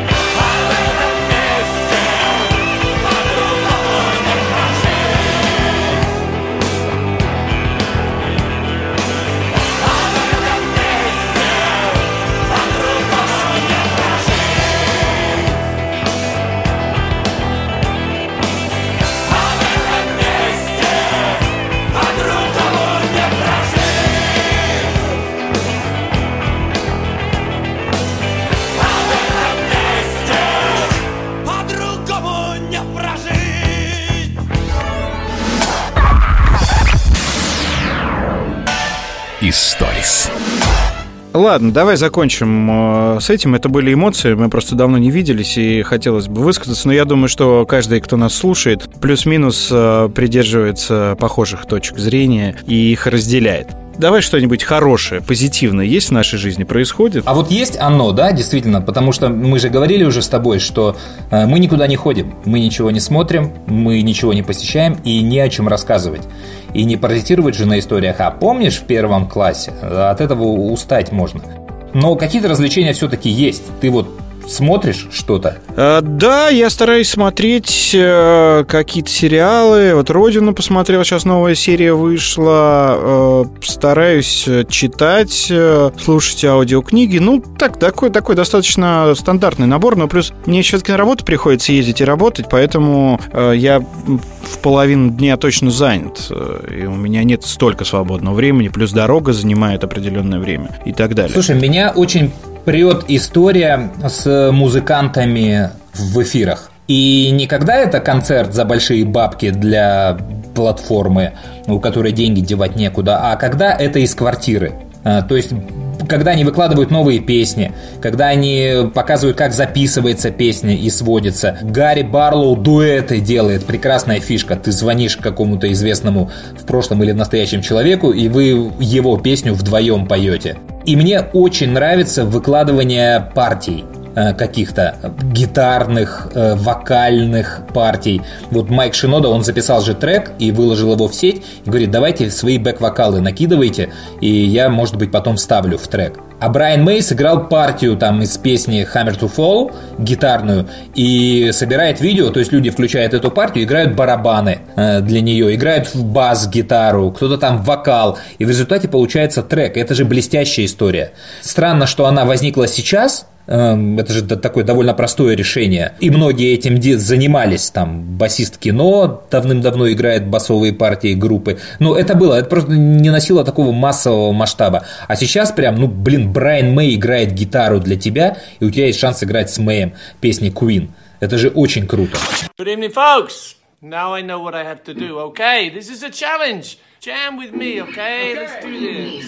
Ладно, давай закончим э, с этим. Это были эмоции, мы просто давно не виделись, и хотелось бы высказаться, но я думаю, что каждый, кто нас слушает, плюс-минус э, придерживается похожих точек зрения и их разделяет. Давай что-нибудь хорошее, позитивное есть в нашей жизни, происходит? А вот есть оно, да, действительно, потому что мы же говорили уже с тобой, что э, мы никуда не ходим, мы ничего не смотрим, мы ничего не посещаем и не о чем рассказывать. И не паразитировать же на историях, а помнишь в первом классе? От этого устать можно. Но какие-то развлечения все-таки есть. Ты вот смотришь что-то? А, да, я стараюсь смотреть э, какие-то сериалы. Вот «Родину» посмотрел, сейчас новая серия вышла. Э, стараюсь читать, э, слушать аудиокниги. Ну, так, такой, такой достаточно стандартный набор, но плюс мне все-таки на работу приходится ездить и работать, поэтому э, я в половину дня точно занят. Э, и у меня нет столько свободного времени, плюс дорога занимает определенное время и так далее. Слушай, меня очень прет история с музыкантами в эфирах. И не когда это концерт за большие бабки для платформы, у которой деньги девать некуда, а когда это из квартиры. А, то есть когда они выкладывают новые песни, когда они показывают, как записывается песня и сводится. Гарри Барлоу дуэты делает, прекрасная фишка. Ты звонишь какому-то известному в прошлом или в настоящем человеку, и вы его песню вдвоем поете. И мне очень нравится выкладывание партий. Э, каких-то гитарных, э, вокальных партий. Вот Майк Шинода, он записал же трек и выложил его в сеть и говорит, давайте свои бэк-вокалы накидывайте, и я, может быть, потом вставлю в трек. А Брайан Мэй сыграл партию там из песни Hammer to Fall, гитарную, и собирает видео, то есть люди включают эту партию, играют барабаны э, для нее, играют в бас-гитару, кто-то там вокал, и в результате получается трек. Это же блестящая история. Странно, что она возникла сейчас, это же такое довольно простое решение. И многие этим занимались. Там басист кино давным-давно играет басовые партии группы. Но это было, это просто не носило такого массового масштаба. А сейчас прям, ну, блин, Брайан Мэй играет гитару для тебя, и у тебя есть шанс играть с Мэем песни Queen. Это же очень круто. Good evening, folks. Now I know what I have to do. Okay, this is a challenge. Jam with me, okay? okay. Let's do this.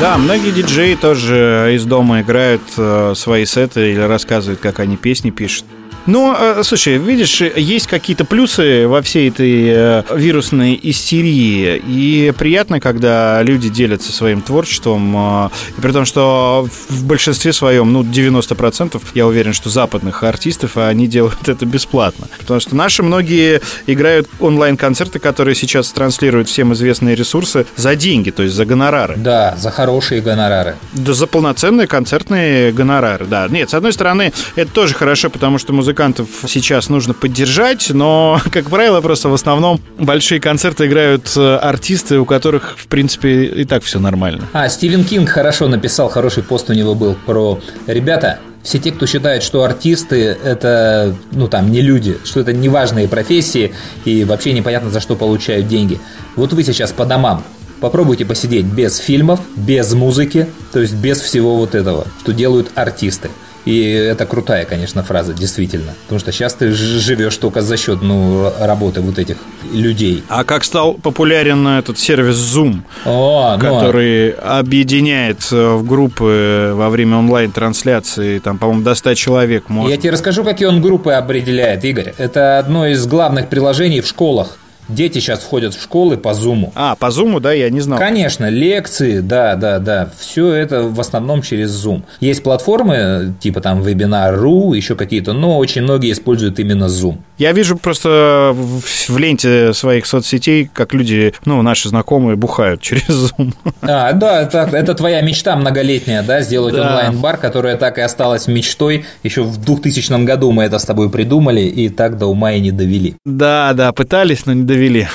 Да, многие диджеи тоже из дома играют э, свои сеты или рассказывают, как они песни пишут. Ну, э, слушай, видишь, есть какие-то плюсы во всей этой э, вирусной истерии. И приятно, когда люди делятся своим творчеством. Э, и при том, что в большинстве своем, ну, 90% я уверен, что западных артистов, они делают это бесплатно. Потому что наши многие играют онлайн-концерты, которые сейчас транслируют всем известные ресурсы за деньги, то есть за гонорары. Да, за хорошие гонорары. Да, за полноценные концертные гонорары, да. Нет, с одной стороны, это тоже хорошо, потому что музыка музыкантов сейчас нужно поддержать, но, как правило, просто в основном большие концерты играют э, артисты, у которых, в принципе, и так все нормально. А, Стивен Кинг хорошо написал, хороший пост у него был про «Ребята, все те, кто считает, что артисты это, ну там, не люди, что это неважные профессии и вообще непонятно за что получают деньги. Вот вы сейчас по домам попробуйте посидеть без фильмов, без музыки, то есть без всего вот этого, что делают артисты. И это крутая, конечно, фраза, действительно. Потому что сейчас ты живешь только за счет ну, работы вот этих людей. А как стал популярен этот сервис Zoom, О, ну, который ну... объединяет э, в группы во время онлайн-трансляции, там, по-моему, до 100 человек можно. Я тебе расскажу, какие он группы определяет, Игорь. Это одно из главных приложений в школах. Дети сейчас входят в школы по Зуму. А, по Зуму, да, я не знал. Конечно, лекции, да, да, да. Все это в основном через Zoom. Есть платформы, типа там Webinar.ru, еще какие-то, но очень многие используют именно Zoom. Я вижу просто в ленте своих соцсетей, как люди, ну, наши знакомые, бухают через Zoom. А, да, это, это твоя мечта многолетняя, да, сделать да. онлайн-бар, которая так и осталась мечтой. Еще в 2000 году мы это с тобой придумали, и так до ума и не довели. Да, да, пытались, но не довели довели.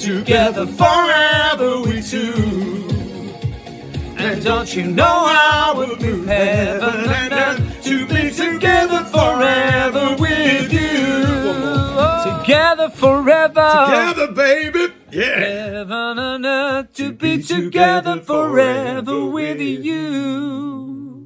Together forever we two. And don't you know I would move heaven and earth to be together forever with you. Together forever. Together, baby. Yeah. Heaven and earth to be together forever with you.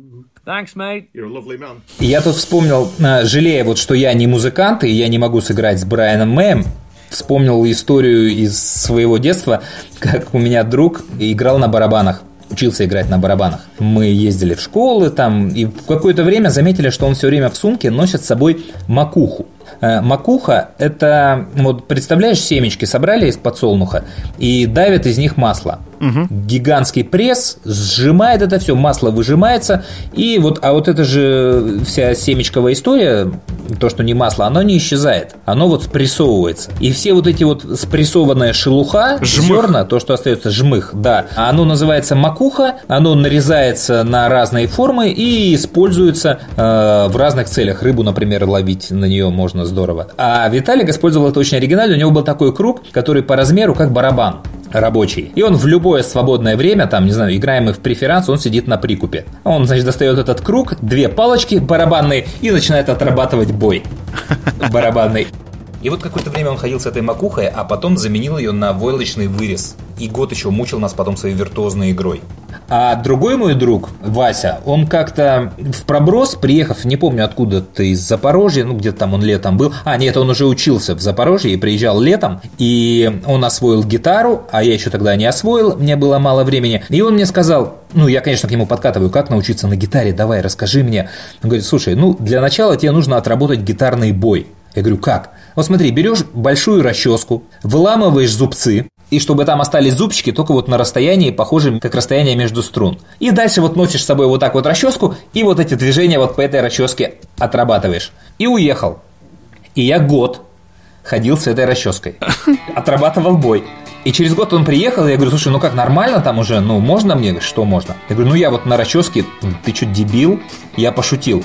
Thanks, mate. You're a lovely man. Я тут вспомнил, а, жалея вот, что я не музыкант, и я не могу сыграть с Брайаном Мэем, вспомнил историю из своего детства, как у меня друг играл на барабанах учился играть на барабанах. Мы ездили в школы там, и в какое-то время заметили, что он все время в сумке носит с собой макуху. Э, макуха – это, вот представляешь, семечки собрали из подсолнуха и давят из них масло. Угу. Гигантский пресс сжимает это все, масло выжимается, и вот, а вот эта же вся семечковая история, то, что не масло, оно не исчезает, оно вот спрессовывается. И все вот эти вот спрессованная шелуха, жмых. зерна, то, что остается жмых, да, оно называется макуха, оно нарезается на разные формы и используется э, в разных целях. Рыбу, например, ловить на нее можно здорово. А Виталик использовал это очень оригинально, у него был такой круг, который по размеру как барабан рабочий. И он в любое свободное время, там, не знаю, играем мы в преферанс, он сидит на прикупе. Он, значит, достает этот круг, две палочки барабанные и начинает отрабатывать бой барабанный. И вот какое-то время он ходил с этой макухой, а потом заменил ее на войлочный вырез. И год еще мучил нас потом своей виртуозной игрой. А другой мой друг, Вася, он как-то в проброс, приехав, не помню откуда-то из Запорожья, ну где-то там он летом был. А, нет, он уже учился в Запорожье и приезжал летом. И он освоил гитару, а я еще тогда не освоил, мне было мало времени. И он мне сказал, ну, я, конечно, к нему подкатываю, как научиться на гитаре, давай, расскажи мне. Он говорит, слушай, ну, для начала тебе нужно отработать гитарный бой. Я говорю, как? Вот смотри, берешь большую расческу, выламываешь зубцы, и чтобы там остались зубчики только вот на расстоянии, похожем как расстояние между струн. И дальше вот носишь с собой вот так вот расческу, и вот эти движения вот по этой расческе отрабатываешь. И уехал. И я год ходил с этой расческой. Отрабатывал бой. И через год он приехал, и я говорю, слушай, ну как, нормально там уже, ну можно мне? Что можно? Я говорю, ну я вот на расческе, ты что, дебил? Я пошутил.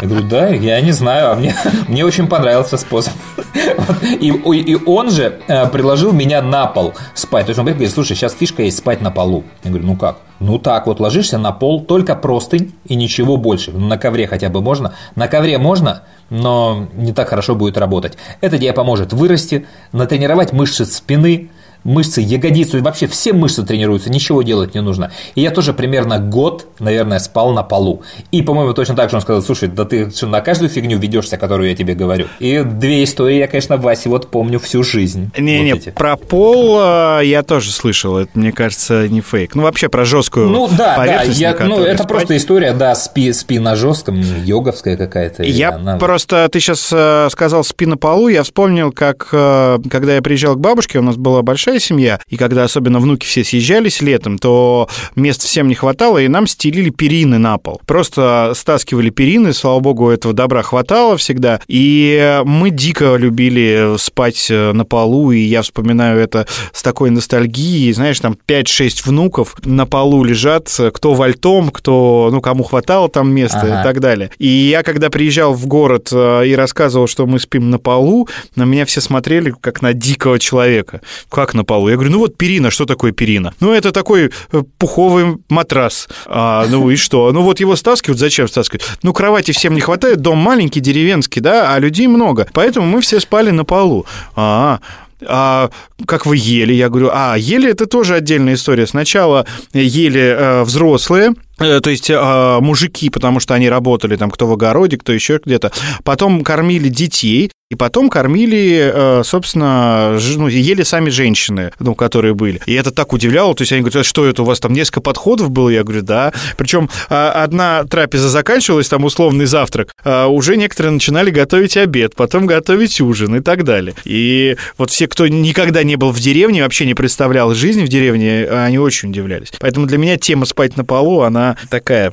Я говорю, да, я не знаю, а мне, мне очень понравился способ. И, и он же э, предложил меня на пол спать. То есть он говорит, слушай, сейчас фишка есть спать на полу. Я говорю, ну как? Ну так вот, ложишься на пол, только простынь и ничего больше. На ковре хотя бы можно. На ковре можно, но не так хорошо будет работать. Это тебе поможет вырасти, натренировать мышцы спины, мышцы ягодицу, вообще все мышцы тренируются, ничего делать не нужно. И я тоже примерно год, наверное, спал на полу. И, по-моему, точно так же он сказал, слушай, да ты на каждую фигню ведешься, которую я тебе говорю. И две истории я, конечно, Васе вот помню всю жизнь. Не-не, вот про пол э, я тоже слышал, это, мне кажется, не фейк. Ну, вообще про жесткую Ну, да, да, я, ну, это спать. просто история, да, спи, спи на жестком, йоговская какая-то. Я она... просто, ты сейчас э, сказал спи на полу, я вспомнил, как, э, когда я приезжал к бабушке, у нас была большая большая семья, и когда особенно внуки все съезжались летом, то мест всем не хватало, и нам стелили перины на пол. Просто стаскивали перины, слава богу, этого добра хватало всегда, и мы дико любили спать э, на полу, и я вспоминаю это с такой ностальгией, знаешь, там 5-6 внуков на полу лежат, кто вальтом, кто, ну, кому хватало там места ага. и так далее. И я, когда приезжал в город э, и рассказывал, что мы спим на полу, на меня все смотрели как на дикого человека. Как на полу. Я говорю, ну вот перина, что такое перина? Ну, это такой э, пуховый матрас. А, ну и что? Ну вот его стаскивают, зачем стаскивать? Ну, кровати всем не хватает, дом маленький, деревенский, да, а людей много. Поэтому мы все спали на полу. А, а как вы ели? Я говорю, а, ели это тоже отдельная история. Сначала ели э, взрослые, э, то есть э, мужики, потому что они работали там кто в огороде, кто еще где-то. Потом кормили детей, и потом кормили, э, собственно, ну, ели сами женщины, ну, которые были. И это так удивляло. То есть они говорят, «А что это у вас там несколько подходов было? Я говорю, да. Причем а, одна трапеза заканчивалась, там условный завтрак, а уже некоторые начинали готовить обед, потом готовить ужин и так далее. И вот все, кто никогда не был в деревне, вообще не представлял жизнь в деревне, они очень удивлялись. Поэтому для меня тема спать на полу, она такая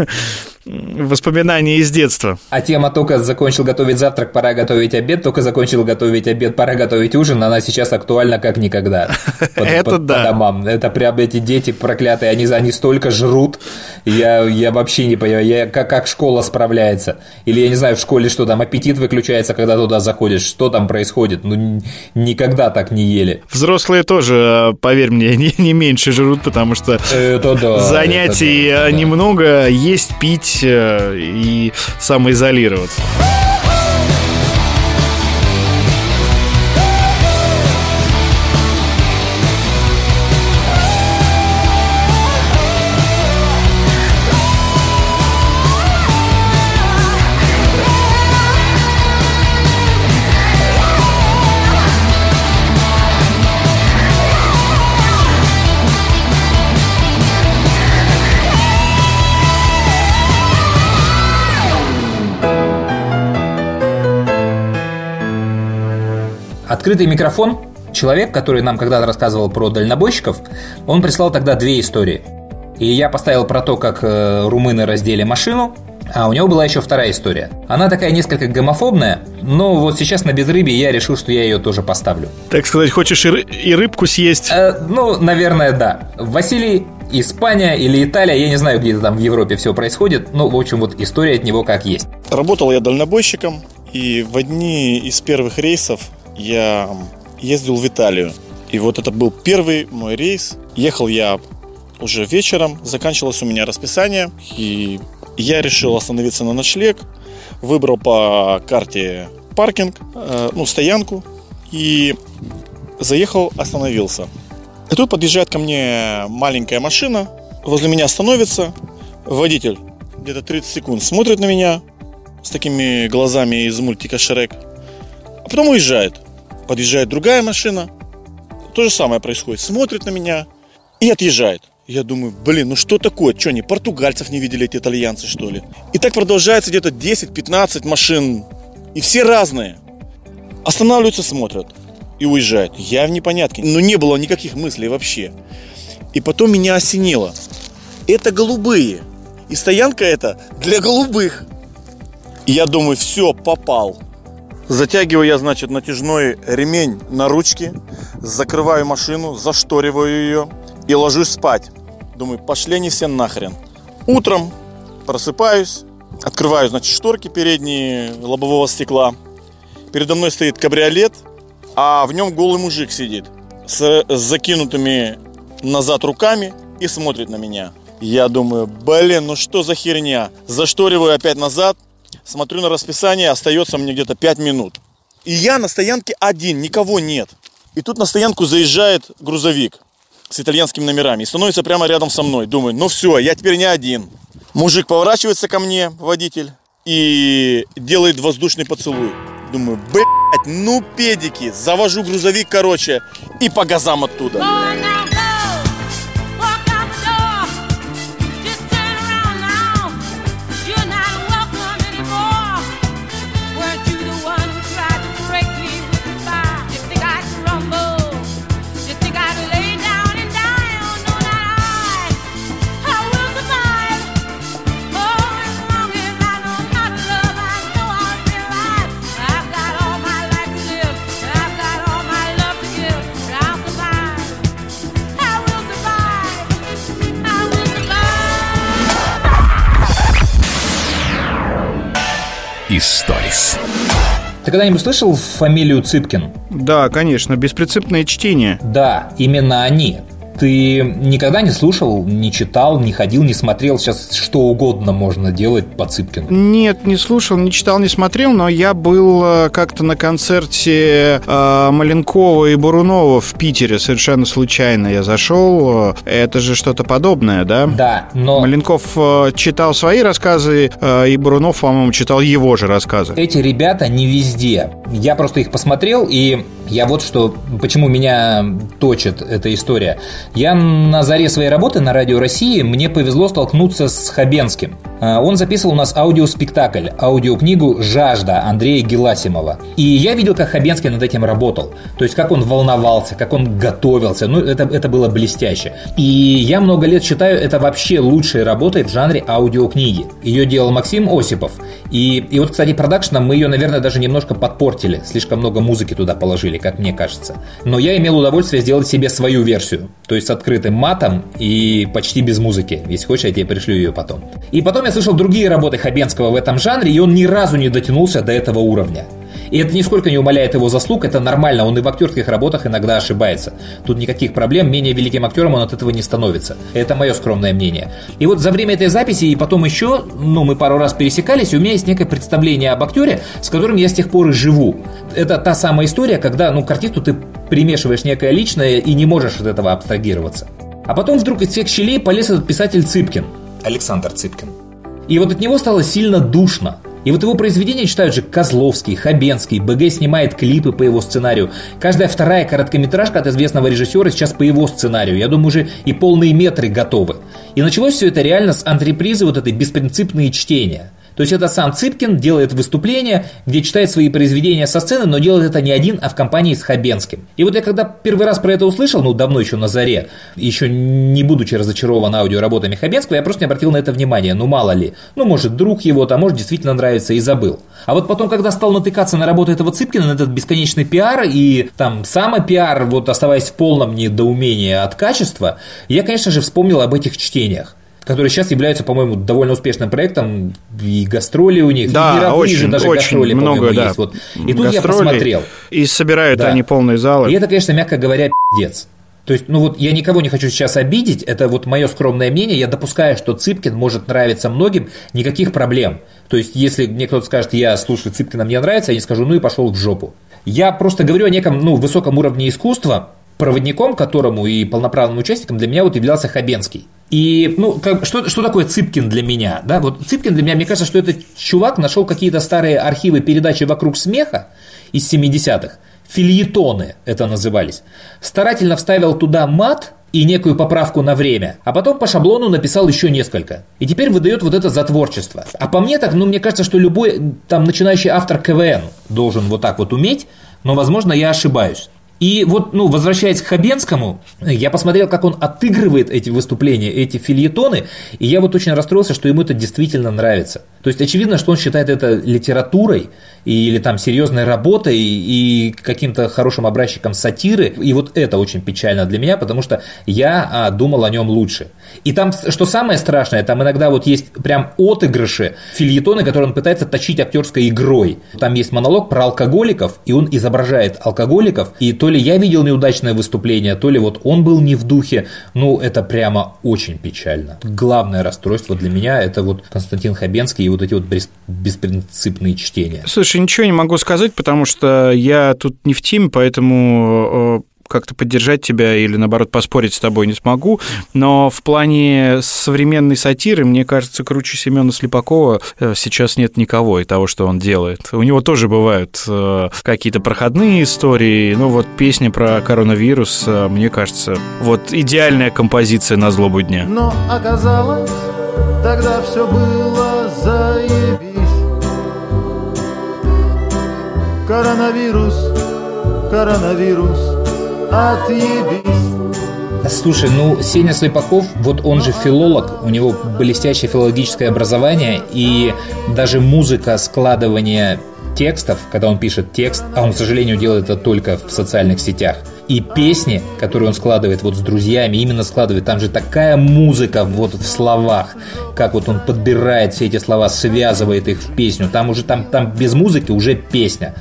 воспоминания из детства. А тема только закончил готовить завтрак, пора готовить обед, только закончил готовить обед, пора готовить ужин, она сейчас актуальна как никогда. Это да. По домам. Это прям эти дети проклятые, они, они столько жрут, я, я вообще не понимаю, я, как, как школа справляется. Или я не знаю, в школе что там, аппетит выключается, когда туда заходишь, что там происходит? Ну, никогда так не ели. Взрослые тоже, поверь мне, не, не меньше жрут, потому что это да, занятий это да, немного, есть, пить, и самоизолироваться. Открытый микрофон. Человек, который нам когда-то рассказывал про дальнобойщиков, он прислал тогда две истории. И я поставил про то, как э, румыны раздели машину, а у него была еще вторая история. Она такая несколько гомофобная, но вот сейчас на безрыбье я решил, что я ее тоже поставлю. Так сказать, хочешь и, ры- и рыбку съесть? Э, ну, наверное, да. Василий, Испания или Италия, я не знаю, где там в Европе все происходит, но, в общем, вот история от него как есть. Работал я дальнобойщиком, и в одни из первых рейсов я ездил в Италию. И вот это был первый мой рейс. Ехал я уже вечером, заканчивалось у меня расписание, и я решил остановиться на ночлег, выбрал по карте паркинг, э, ну, стоянку, и заехал, остановился. И тут подъезжает ко мне маленькая машина, возле меня становится водитель, где-то 30 секунд, смотрит на меня с такими глазами из мультика Шрек, а потом уезжает. Подъезжает другая машина, то же самое происходит, смотрит на меня и отъезжает. Я думаю, блин, ну что такое? Что, они португальцев не видели, эти итальянцы, что ли? И так продолжается где-то 10-15 машин. И все разные. Останавливаются, смотрят и уезжают. Я в непонятке. Но не было никаких мыслей вообще. И потом меня осенило. Это голубые. И стоянка эта для голубых. И я думаю, все, попал. Затягиваю я, значит, натяжной ремень на ручке, закрываю машину, зашториваю ее и ложусь спать. Думаю, пошли они все нахрен. Утром просыпаюсь, открываю, значит, шторки передние лобового стекла. Передо мной стоит кабриолет, а в нем голый мужик сидит с закинутыми назад руками и смотрит на меня. Я думаю, блин, ну что за херня? Зашториваю опять назад, смотрю на расписание, остается мне где-то 5 минут. И я на стоянке один, никого нет. И тут на стоянку заезжает грузовик с итальянскими номерами и становится прямо рядом со мной. Думаю, ну все, я теперь не один. Мужик поворачивается ко мне, водитель, и делает воздушный поцелуй. Думаю, блять, ну педики. Завожу грузовик, короче, и по газам оттуда. Когда-нибудь слышал фамилию Цыпкин? Да, конечно, беспринципное чтение. Да, именно они. Ты никогда не слушал, не читал, не ходил, не смотрел? Сейчас что угодно можно делать по Цыпкину. Нет, не слушал, не читал, не смотрел, но я был э, как-то на концерте э, Маленкова и Бурунова в Питере совершенно случайно. Я зашел. Это же что-то подобное, да? Да, но... Маленков э, читал свои рассказы, э, и Бурунов, по-моему, читал его же рассказы. Эти ребята не везде. Я просто их посмотрел, и я вот что... Почему меня точит эта история. Я на заре своей работы на Радио России мне повезло столкнуться с Хабенским. А, он записывал у нас аудиоспектакль, аудиокнигу «Жажда» Андрея Геласимова. И я видел, как Хабенский над этим работал. То есть, как он волновался, как он готовился. Ну, это, это было блестяще. И я много лет считаю это вообще лучшей работой в жанре аудиокниги. Ее делал Максим Осипов. И, и вот, кстати, продакшеном мы ее, наверное, даже немножко подпортили. Слишком много музыки туда положили, как мне кажется. Но я имел удовольствие сделать себе свою версию. То есть с открытым матом и почти без музыки. Если хочешь, я тебе пришлю ее потом. И потом я слышал другие работы Хабенского в этом жанре, и он ни разу не дотянулся до этого уровня. И это нисколько не умаляет его заслуг, это нормально, он и в актерских работах иногда ошибается. Тут никаких проблем, менее великим актером он от этого не становится. Это мое скромное мнение. И вот за время этой записи и потом еще, ну, мы пару раз пересекались, и у меня есть некое представление об актере, с которым я с тех пор и живу. Это та самая история, когда, ну, к артисту ты примешиваешь некое личное и не можешь от этого абстрагироваться. А потом вдруг из всех щелей полез этот писатель Цыпкин. Александр Цыпкин. И вот от него стало сильно душно. И вот его произведения читают же Козловский, Хабенский, БГ снимает клипы по его сценарию. Каждая вторая короткометражка от известного режиссера сейчас по его сценарию. Я думаю, уже и полные метры готовы. И началось все это реально с антрепризы вот этой беспринципные чтения. То есть это сам Цыпкин делает выступление, где читает свои произведения со сцены, но делает это не один, а в компании с Хабенским. И вот я когда первый раз про это услышал, ну давно еще на заре, еще не будучи разочарован аудиоработами Хабенского, я просто не обратил на это внимания, ну мало ли. Ну может друг его, там может действительно нравится и забыл. А вот потом, когда стал натыкаться на работу этого Цыпкина, на этот бесконечный пиар и там самопиар, вот оставаясь в полном недоумении от качества, я, конечно же, вспомнил об этих чтениях которые сейчас являются, по-моему, довольно успешным проектом, и гастроли у них, да, и мировые очень, же даже очень гастроли, много, да. есть. Вот. И тут я посмотрел. И собирают да. они полные залы. И это, конечно, мягко говоря, пиздец. То есть, ну вот я никого не хочу сейчас обидеть, это вот мое скромное мнение, я допускаю, что Цыпкин может нравиться многим, никаких проблем. То есть, если мне кто-то скажет, я слушаю Цыпкина, мне нравится, я не скажу, ну и пошел в жопу. Я просто говорю о неком, ну, высоком уровне искусства, проводником которому и полноправным участником для меня вот являлся Хабенский. И, ну, как, что, что такое Цыпкин для меня? Да, вот Цыпкин для меня, мне кажется, что этот чувак нашел какие-то старые архивы передачи «Вокруг смеха» из 70-х, фильетоны это назывались, старательно вставил туда мат и некую поправку на время, а потом по шаблону написал еще несколько. И теперь выдает вот это за творчество. А по мне так, ну, мне кажется, что любой там начинающий автор КВН должен вот так вот уметь, но, возможно, я ошибаюсь. И вот, ну, возвращаясь к Хабенскому, я посмотрел, как он отыгрывает эти выступления, эти фильетоны, и я вот очень расстроился, что ему это действительно нравится. То есть очевидно, что он считает это литературой или там серьезной работой и каким-то хорошим образчиком сатиры. И вот это очень печально для меня, потому что я а, думал о нем лучше. И там, что самое страшное, там иногда вот есть прям отыгрыши, фильетоны, которые он пытается точить актерской игрой. Там есть монолог про алкоголиков, и он изображает алкоголиков, и то ли я видел неудачное выступление, то ли вот он был не в духе. Ну, это прямо очень печально. Главное расстройство для меня это вот Константин Хабенский и вот эти вот беспринципные чтения. Слушай, ничего не могу сказать, потому что я тут не в теме, поэтому э, как-то поддержать тебя или, наоборот, поспорить с тобой не смогу, но в плане современной сатиры, мне кажется, круче Семена Слепакова э, сейчас нет никого и того, что он делает. У него тоже бывают э, какие-то проходные истории, ну вот песня про коронавирус, э, мне кажется, вот идеальная композиция на злобу дня. Но оказалось, тогда все было заебись. Коронавирус, коронавирус, отъебись. Слушай, ну Сеня Слепаков, вот он же филолог, у него блестящее филологическое образование, и даже музыка складывания текстов, когда он пишет текст, а он, к сожалению, делает это только в социальных сетях, и песни, которые он складывает вот с друзьями, именно складывает, там же такая музыка вот в словах, как вот он подбирает все эти слова, связывает их в песню, там уже там, там без музыки уже песня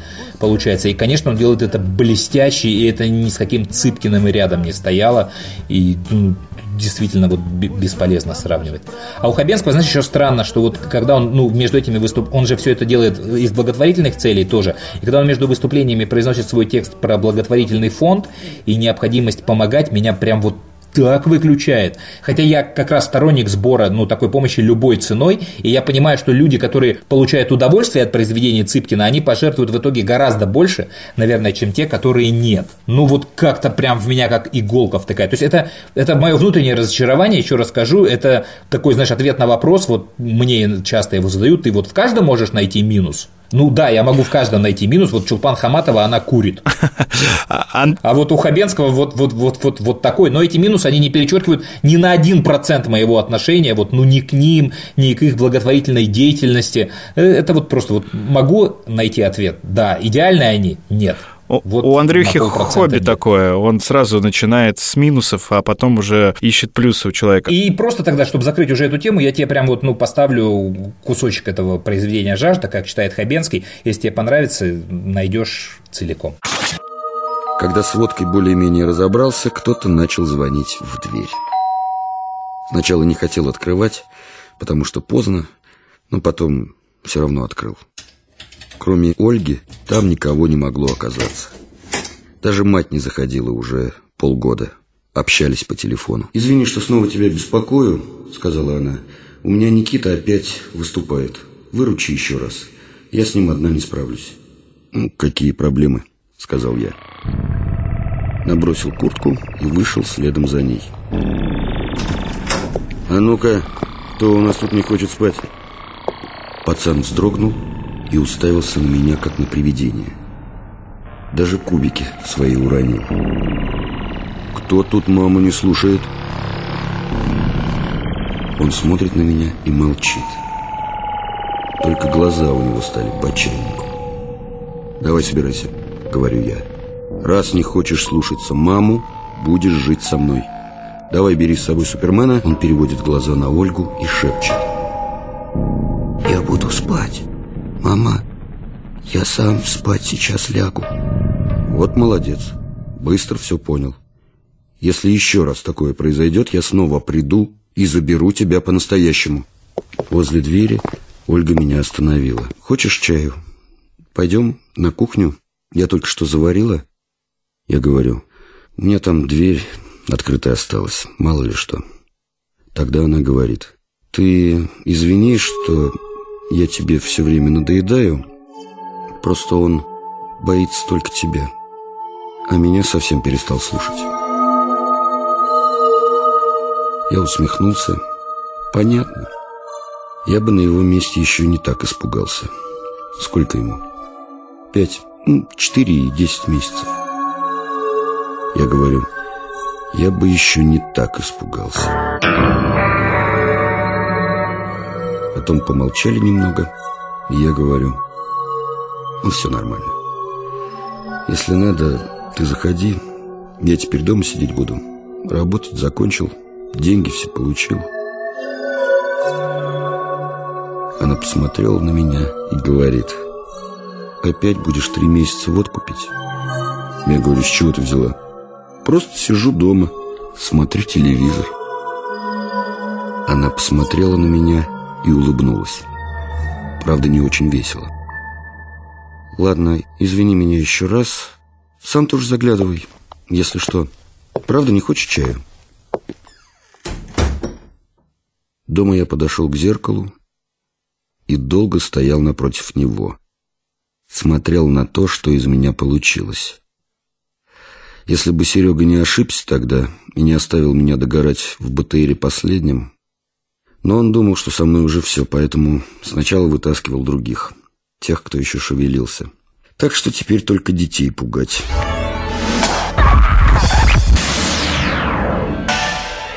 получается. И, конечно, он делает это блестяще, и это ни с каким Цыпкиным и рядом не стояло. И ну, действительно вот бесполезно сравнивать. А у Хабенского, знаешь, еще странно, что вот когда он, ну, между этими выступ... он же все это делает из благотворительных целей тоже, и когда он между выступлениями произносит свой текст про благотворительный фонд и необходимость помогать, меня прям вот так выключает. Хотя я как раз сторонник сбора ну, такой помощи любой ценой, и я понимаю, что люди, которые получают удовольствие от произведения Цыпкина, они пожертвуют в итоге гораздо больше, наверное, чем те, которые нет. Ну вот как-то прям в меня как иголка втыкает. То есть это, это мое внутреннее разочарование, еще раз скажу, это такой, знаешь, ответ на вопрос, вот мне часто его задают, ты вот в каждом можешь найти минус. Ну да, я могу в каждом найти минус. Вот Чулпан Хаматова, она курит. А, вот у Хабенского вот, вот, вот, вот, вот такой. Но эти минусы, они не перечеркивают ни на один процент моего отношения, вот, ну, ни к ним, ни к их благотворительной деятельности. Э, это вот просто вот могу найти ответ. Да, идеальные они? Нет. Вот у Андрюхи хобби нет. такое, он сразу начинает с минусов, а потом уже ищет плюсы у человека. И просто тогда, чтобы закрыть уже эту тему, я тебе прям вот ну, поставлю кусочек этого произведения «Жажда», как читает Хабенский. Если тебе понравится, найдешь целиком. Когда с водкой более-менее разобрался, кто-то начал звонить в дверь. Сначала не хотел открывать, потому что поздно, но потом все равно открыл. Кроме Ольги, там никого не могло оказаться. Даже мать не заходила уже полгода. Общались по телефону. «Извини, что снова тебя беспокою», — сказала она. «У меня Никита опять выступает. Выручи еще раз. Я с ним одна не справлюсь». «Ну, какие проблемы?» — сказал я. Набросил куртку и вышел следом за ней. «А ну-ка, кто у нас тут не хочет спать?» Пацан вздрогнул и уставился на меня, как на привидение. Даже кубики свои уронил. «Кто тут маму не слушает?» Он смотрит на меня и молчит. Только глаза у него стали по. «Давай собирайся», — говорю я. «Раз не хочешь слушаться маму, будешь жить со мной. Давай бери с собой Супермена». Он переводит глаза на Ольгу и шепчет. «Я буду спать». «Мама, я сам спать сейчас лягу». Вот молодец, быстро все понял. Если еще раз такое произойдет, я снова приду и заберу тебя по-настоящему. Возле двери Ольга меня остановила. «Хочешь чаю? Пойдем на кухню? Я только что заварила». Я говорю, У меня там дверь открытая осталась, мало ли что. Тогда она говорит, ты извини, что я тебе все время надоедаю, просто он боится только тебя, а меня совсем перестал слушать. Я усмехнулся. Понятно. Я бы на его месте еще не так испугался. Сколько ему? Пять, ну, четыре и десять месяцев. Я говорю, я бы еще не так испугался. Потом помолчали немного, и я говорю, ну, все нормально. Если надо, ты заходи, я теперь дома сидеть буду. Работать закончил, деньги все получил. Она посмотрела на меня и говорит, опять будешь три месяца водку пить? Я говорю, с чего ты взяла? Просто сижу дома, смотрю телевизор. Она посмотрела на меня и улыбнулась. Правда, не очень весело. Ладно, извини меня еще раз. Сам тоже заглядывай, если что. Правда, не хочешь чаю? Дома я подошел к зеркалу и долго стоял напротив него. Смотрел на то, что из меня получилось. Если бы Серега не ошибся тогда и не оставил меня догорать в БТРе последним, но он думал, что со мной уже все, поэтому сначала вытаскивал других, тех, кто еще шевелился. Так что теперь только детей пугать.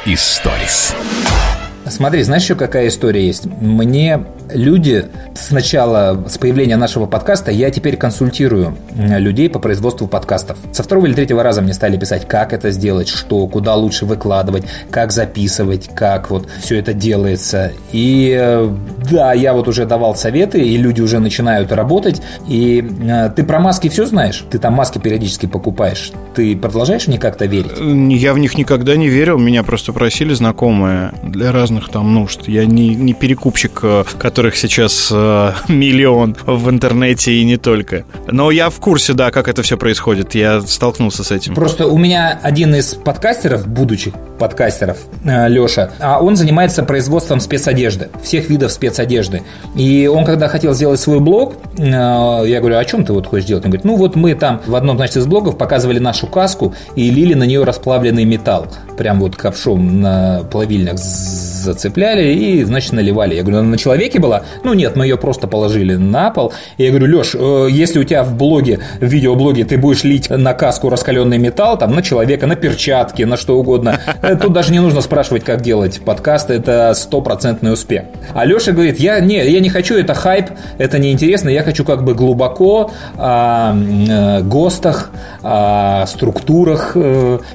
Историс. Смотри, знаешь, еще какая история есть? Мне люди сначала с появления нашего подкаста, я теперь консультирую людей по производству подкастов. Со второго или третьего раза мне стали писать, как это сделать, что, куда лучше выкладывать, как записывать, как вот все это делается. И э, да, я вот уже давал советы, и люди уже начинают работать. И э, ты про маски все знаешь? Ты там маски периодически покупаешь. Ты продолжаешь мне как-то верить? Я в них никогда не верил. Меня просто просили знакомые для разных там нужд. Я не, не перекупщик, э, которых сейчас э, миллион в интернете и не только. Но я в курсе, да, как это все происходит. Я столкнулся с этим. Просто у меня один из подкастеров, будущих подкастеров, э, Леша, а он занимается производством спецодежды, всех видов спецодежды. И он, когда хотел сделать свой блог, э, я говорю, «А о чем ты вот хочешь делать? Он говорит, ну вот мы там в одном, значит, из блогов показывали нашу каску и лили на нее расплавленный металл. Прям вот ковшом на плавильнях зацепляли и, значит, наливали. Я говорю, она на человеке была? Ну нет, мы ее просто положили на пол. И я говорю, Леш, э, если у тебя в блоге, в видеоблоге ты будешь лить на каску раскаленный металл, там, на человека, на перчатки, на что угодно, тут даже не нужно спрашивать, как делать подкаст, это стопроцентный успех. А говорит, я не, я не хочу, это хайп, это неинтересно, я хочу как бы глубоко о э, ГОСТах, о структурах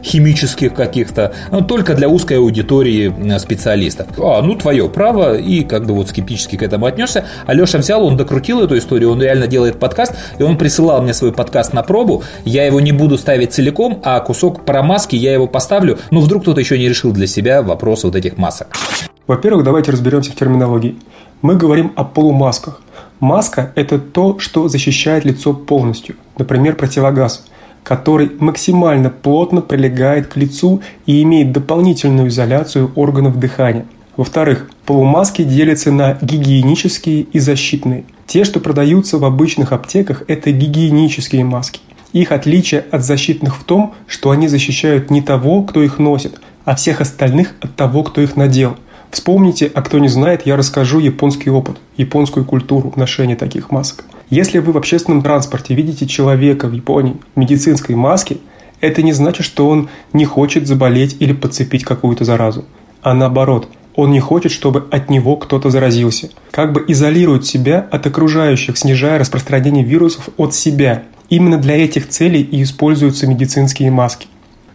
химических каких-то, но только для узкой аудитории специалистов. А, ну, твое право, и как бы вот скептически к этому отнесся. Алеша взял, он докрутил эту историю, он реально делает подкаст, и он присылал мне свой подкаст на пробу. Я его не буду ставить целиком, а кусок про маски я его поставлю. Ну, вдруг кто-то еще не решил для себя вопрос вот этих масок. Во-первых, давайте разберемся в терминологии. Мы говорим о полумасках. Маска – это то, что защищает лицо полностью, например, противогаз, который максимально плотно прилегает к лицу и имеет дополнительную изоляцию органов дыхания. Во-вторых, полумаски делятся на гигиенические и защитные. Те, что продаются в обычных аптеках, это гигиенические маски. Их отличие от защитных в том, что они защищают не того, кто их носит, а всех остальных от того, кто их надел. Вспомните, а кто не знает, я расскажу японский опыт, японскую культуру ношения таких масок. Если вы в общественном транспорте видите человека в Японии в медицинской маске, это не значит, что он не хочет заболеть или подцепить какую-то заразу. А наоборот – он не хочет, чтобы от него кто-то заразился. Как бы изолирует себя от окружающих, снижая распространение вирусов от себя. Именно для этих целей и используются медицинские маски.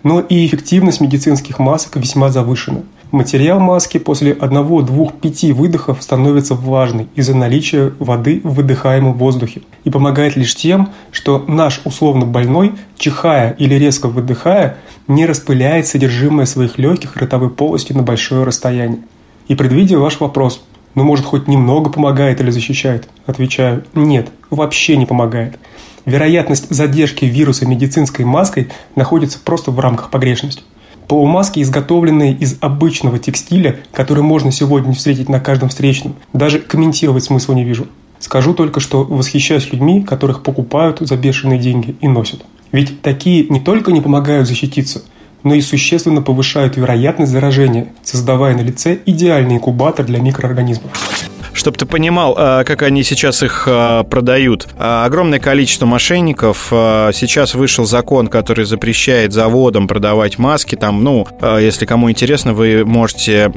Но и эффективность медицинских масок весьма завышена – Материал маски после 1-2-5 выдохов становится влажный из-за наличия воды в выдыхаемом воздухе и помогает лишь тем, что наш условно больной, чихая или резко выдыхая, не распыляет содержимое своих легких ротовой полости на большое расстояние. И предвидя ваш вопрос, но может хоть немного помогает или защищает? Отвечаю, нет, вообще не помогает. Вероятность задержки вируса медицинской маской находится просто в рамках погрешности. Полумаски, изготовленные из обычного текстиля, который можно сегодня встретить на каждом встречном, даже комментировать смысла не вижу. Скажу только, что восхищаюсь людьми, которых покупают за бешеные деньги и носят. Ведь такие не только не помогают защититься, но и существенно повышают вероятность заражения, создавая на лице идеальный инкубатор для микроорганизмов чтобы ты понимал, а, как они сейчас их а, продают. А, огромное количество мошенников. Сейчас вышел закон, который запрещает заводам продавать маски. Там, ну, если кому интересно, вы можете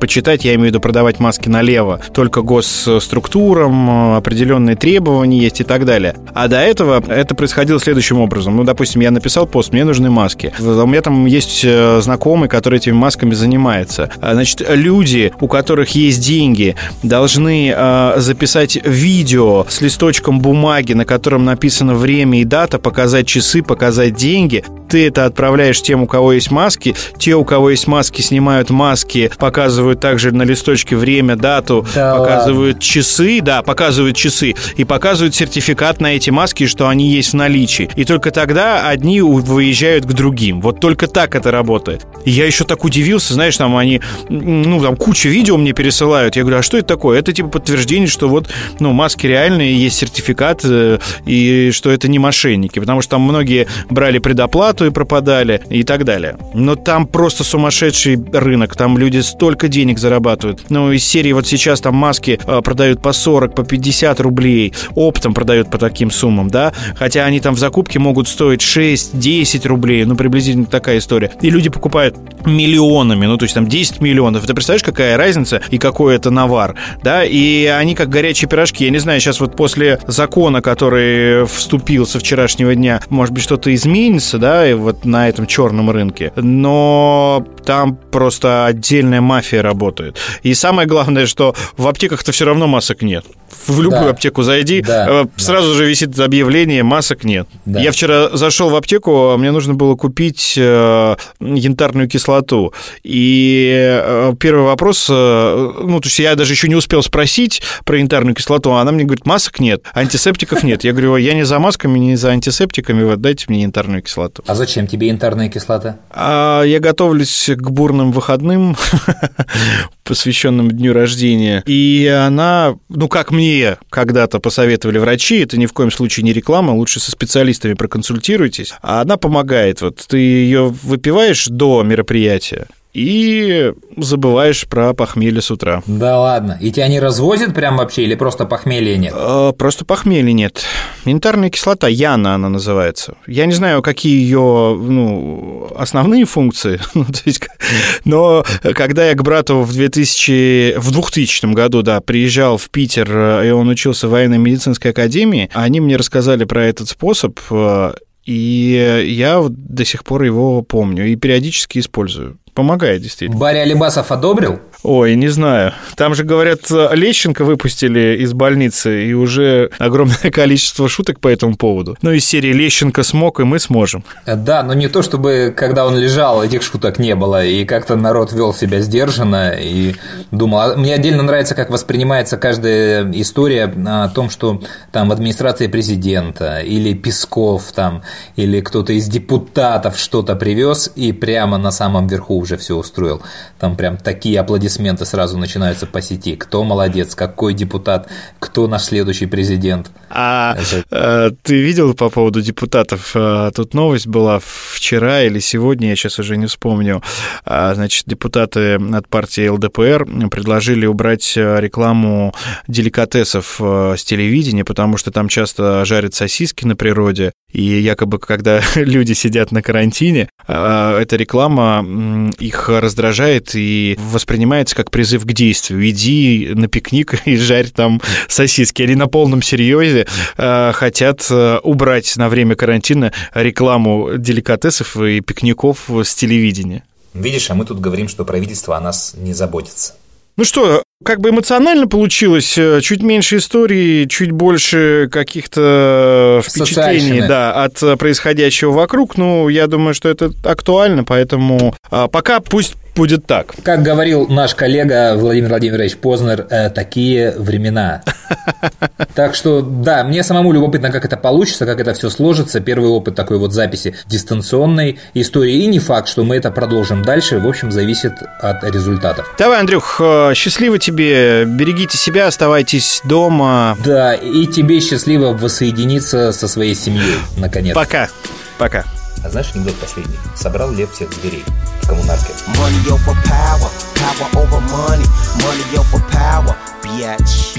почитать. Я имею в виду продавать маски налево. Только госструктурам, определенные требования есть и так далее. А до этого это происходило следующим образом. Ну, допустим, я написал пост, мне нужны маски. У меня там есть э, знакомый, который этими масками занимается. Значит, люди, у которых есть деньги, должны должны э, записать видео с листочком бумаги, на котором написано время и дата, показать часы, показать деньги. Ты это отправляешь тем, у кого есть маски. Те, у кого есть маски, снимают маски, показывают также на листочке время, дату, да показывают ладно. часы, да, показывают часы и показывают сертификат на эти маски, что они есть в наличии. И только тогда одни выезжают к другим. Вот только так это работает. И я еще так удивился, знаешь, там они, ну, там куча видео мне пересылают. Я говорю, а что это такое? Это типа подтверждение, что вот, ну, маски реальные, есть сертификат, э, и что это не мошенники, потому что там многие брали предоплату и пропадали, и так далее. Но там просто сумасшедший рынок, там люди столько денег зарабатывают. Ну, из серии вот сейчас там маски э, продают по 40, по 50 рублей, оптом продают по таким суммам, да, хотя они там в закупке могут стоить 6-10 рублей, ну, приблизительно такая история. И люди покупают миллионами, ну, то есть там 10 миллионов. Ты представляешь, какая разница и какой это навар, да, и они как горячие пирожки. Я не знаю, сейчас вот после закона, который вступил со вчерашнего дня, может быть, что-то изменится, да, и вот на этом черном рынке. Но там просто отдельная мафия работает. И самое главное, что в аптеках-то все равно масок нет. В любую да. аптеку зайди, да, сразу да. же висит объявление, масок нет. Да. Я вчера зашел в аптеку, мне нужно было купить э, янтарную кислоту. И э, первый вопрос, э, ну, то есть я даже еще не успел спросить про янтарную кислоту, а она мне говорит, масок нет, антисептиков нет. Я говорю, я не за масками, не за антисептиками, вот дайте мне янтарную кислоту. А зачем тебе янтарная кислота? А, я готовлюсь к бурным выходным, посвященным дню рождения. И она, ну, как мне когда-то посоветовали врачи, это ни в коем случае не реклама, лучше со специалистами проконсультируйтесь. А она помогает. Вот ты ее выпиваешь до мероприятия, и забываешь про похмелье с утра. Да ладно. И тебя не развозят прям вообще или просто похмелья нет? Э, просто похмелья нет. Янтарная кислота, Яна она называется. Я не знаю, какие ее ну, основные функции, ну, но когда я к брату в, 2000, в 2000 году да, приезжал в Питер, э, и он учился в военной медицинской академии, они мне рассказали про этот способ, э, и я до сих пор его помню и периодически использую помогает действительно. Барри Алибасов одобрил? Ой, не знаю. Там же, говорят, Лещенко выпустили из больницы, и уже огромное количество шуток по этому поводу. Ну, из серии «Лещенко смог, и мы сможем». Да, но не то, чтобы, когда он лежал, этих шуток не было, и как-то народ вел себя сдержанно, и думал... А мне отдельно нравится, как воспринимается каждая история о том, что там в администрации президента, или Песков там, или кто-то из депутатов что-то привез, и прямо на самом верху уже все устроил. Там прям такие аплодисменты сразу начинаются по сети. Кто молодец, какой депутат, кто наш следующий президент. А Это... э, ты видел по поводу депутатов? Э, тут новость была вчера или сегодня, я сейчас уже не вспомню. А, значит, депутаты от партии ЛДПР предложили убрать э, рекламу деликатесов с телевидения, потому что там часто жарят сосиски на природе, и якобы, когда люди сидят на карантине, эта реклама их раздражает и воспринимается как призыв к действию. Иди на пикник и жарь там сосиски. Они на полном серьезе э, хотят э, убрать на время карантина рекламу деликатесов и пикников с телевидения. Видишь, а мы тут говорим, что правительство о нас не заботится. Ну что, как бы эмоционально получилось, э, чуть меньше истории, чуть больше каких-то впечатлений да, от происходящего вокруг. Ну, я думаю, что это актуально, поэтому а, пока пусть будет так. Как говорил наш коллега Владимир Владимирович Познер, э, такие времена. Так что, да, мне самому любопытно, как это получится, как это все сложится. Первый опыт такой вот записи дистанционной истории. И не факт, что мы это продолжим дальше. В общем, зависит от результатов. Давай, Андрюх, э, счастливо тебе. Берегите себя, оставайтесь дома. Да, и тебе счастливо воссоединиться со своей семьей, наконец. Пока. Пока. А знаешь анекдот последний? Собрал лев всех зверей в коммунарке. Money over power, power over money, money over power, biatch,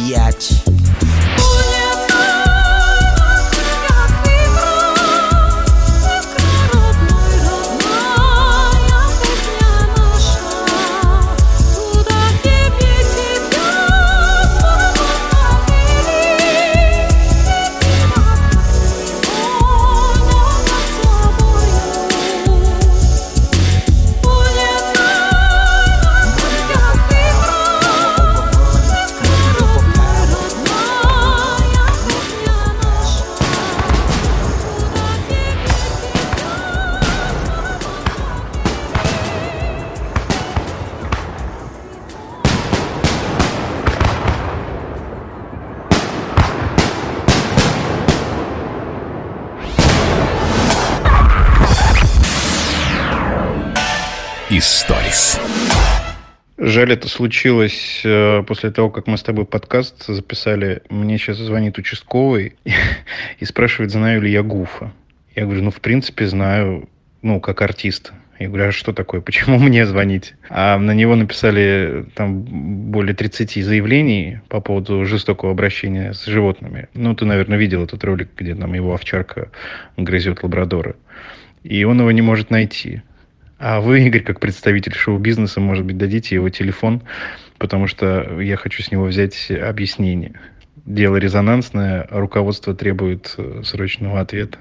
Историс. Жаль, это случилось э, после того, как мы с тобой подкаст записали. Мне сейчас звонит участковый и спрашивает, знаю ли я Гуфа. Я говорю, ну, в принципе, знаю, ну, как артиста. Я говорю, а что такое? Почему мне звонить? А на него написали там более 30 заявлений по поводу жестокого обращения с животными. Ну, ты, наверное, видел этот ролик, где там его овчарка грызет лабрадора. И он его не может найти. А вы, Игорь, как представитель шоу-бизнеса, может быть, дадите его телефон, потому что я хочу с него взять объяснение. Дело резонансное, руководство требует э, срочного ответа.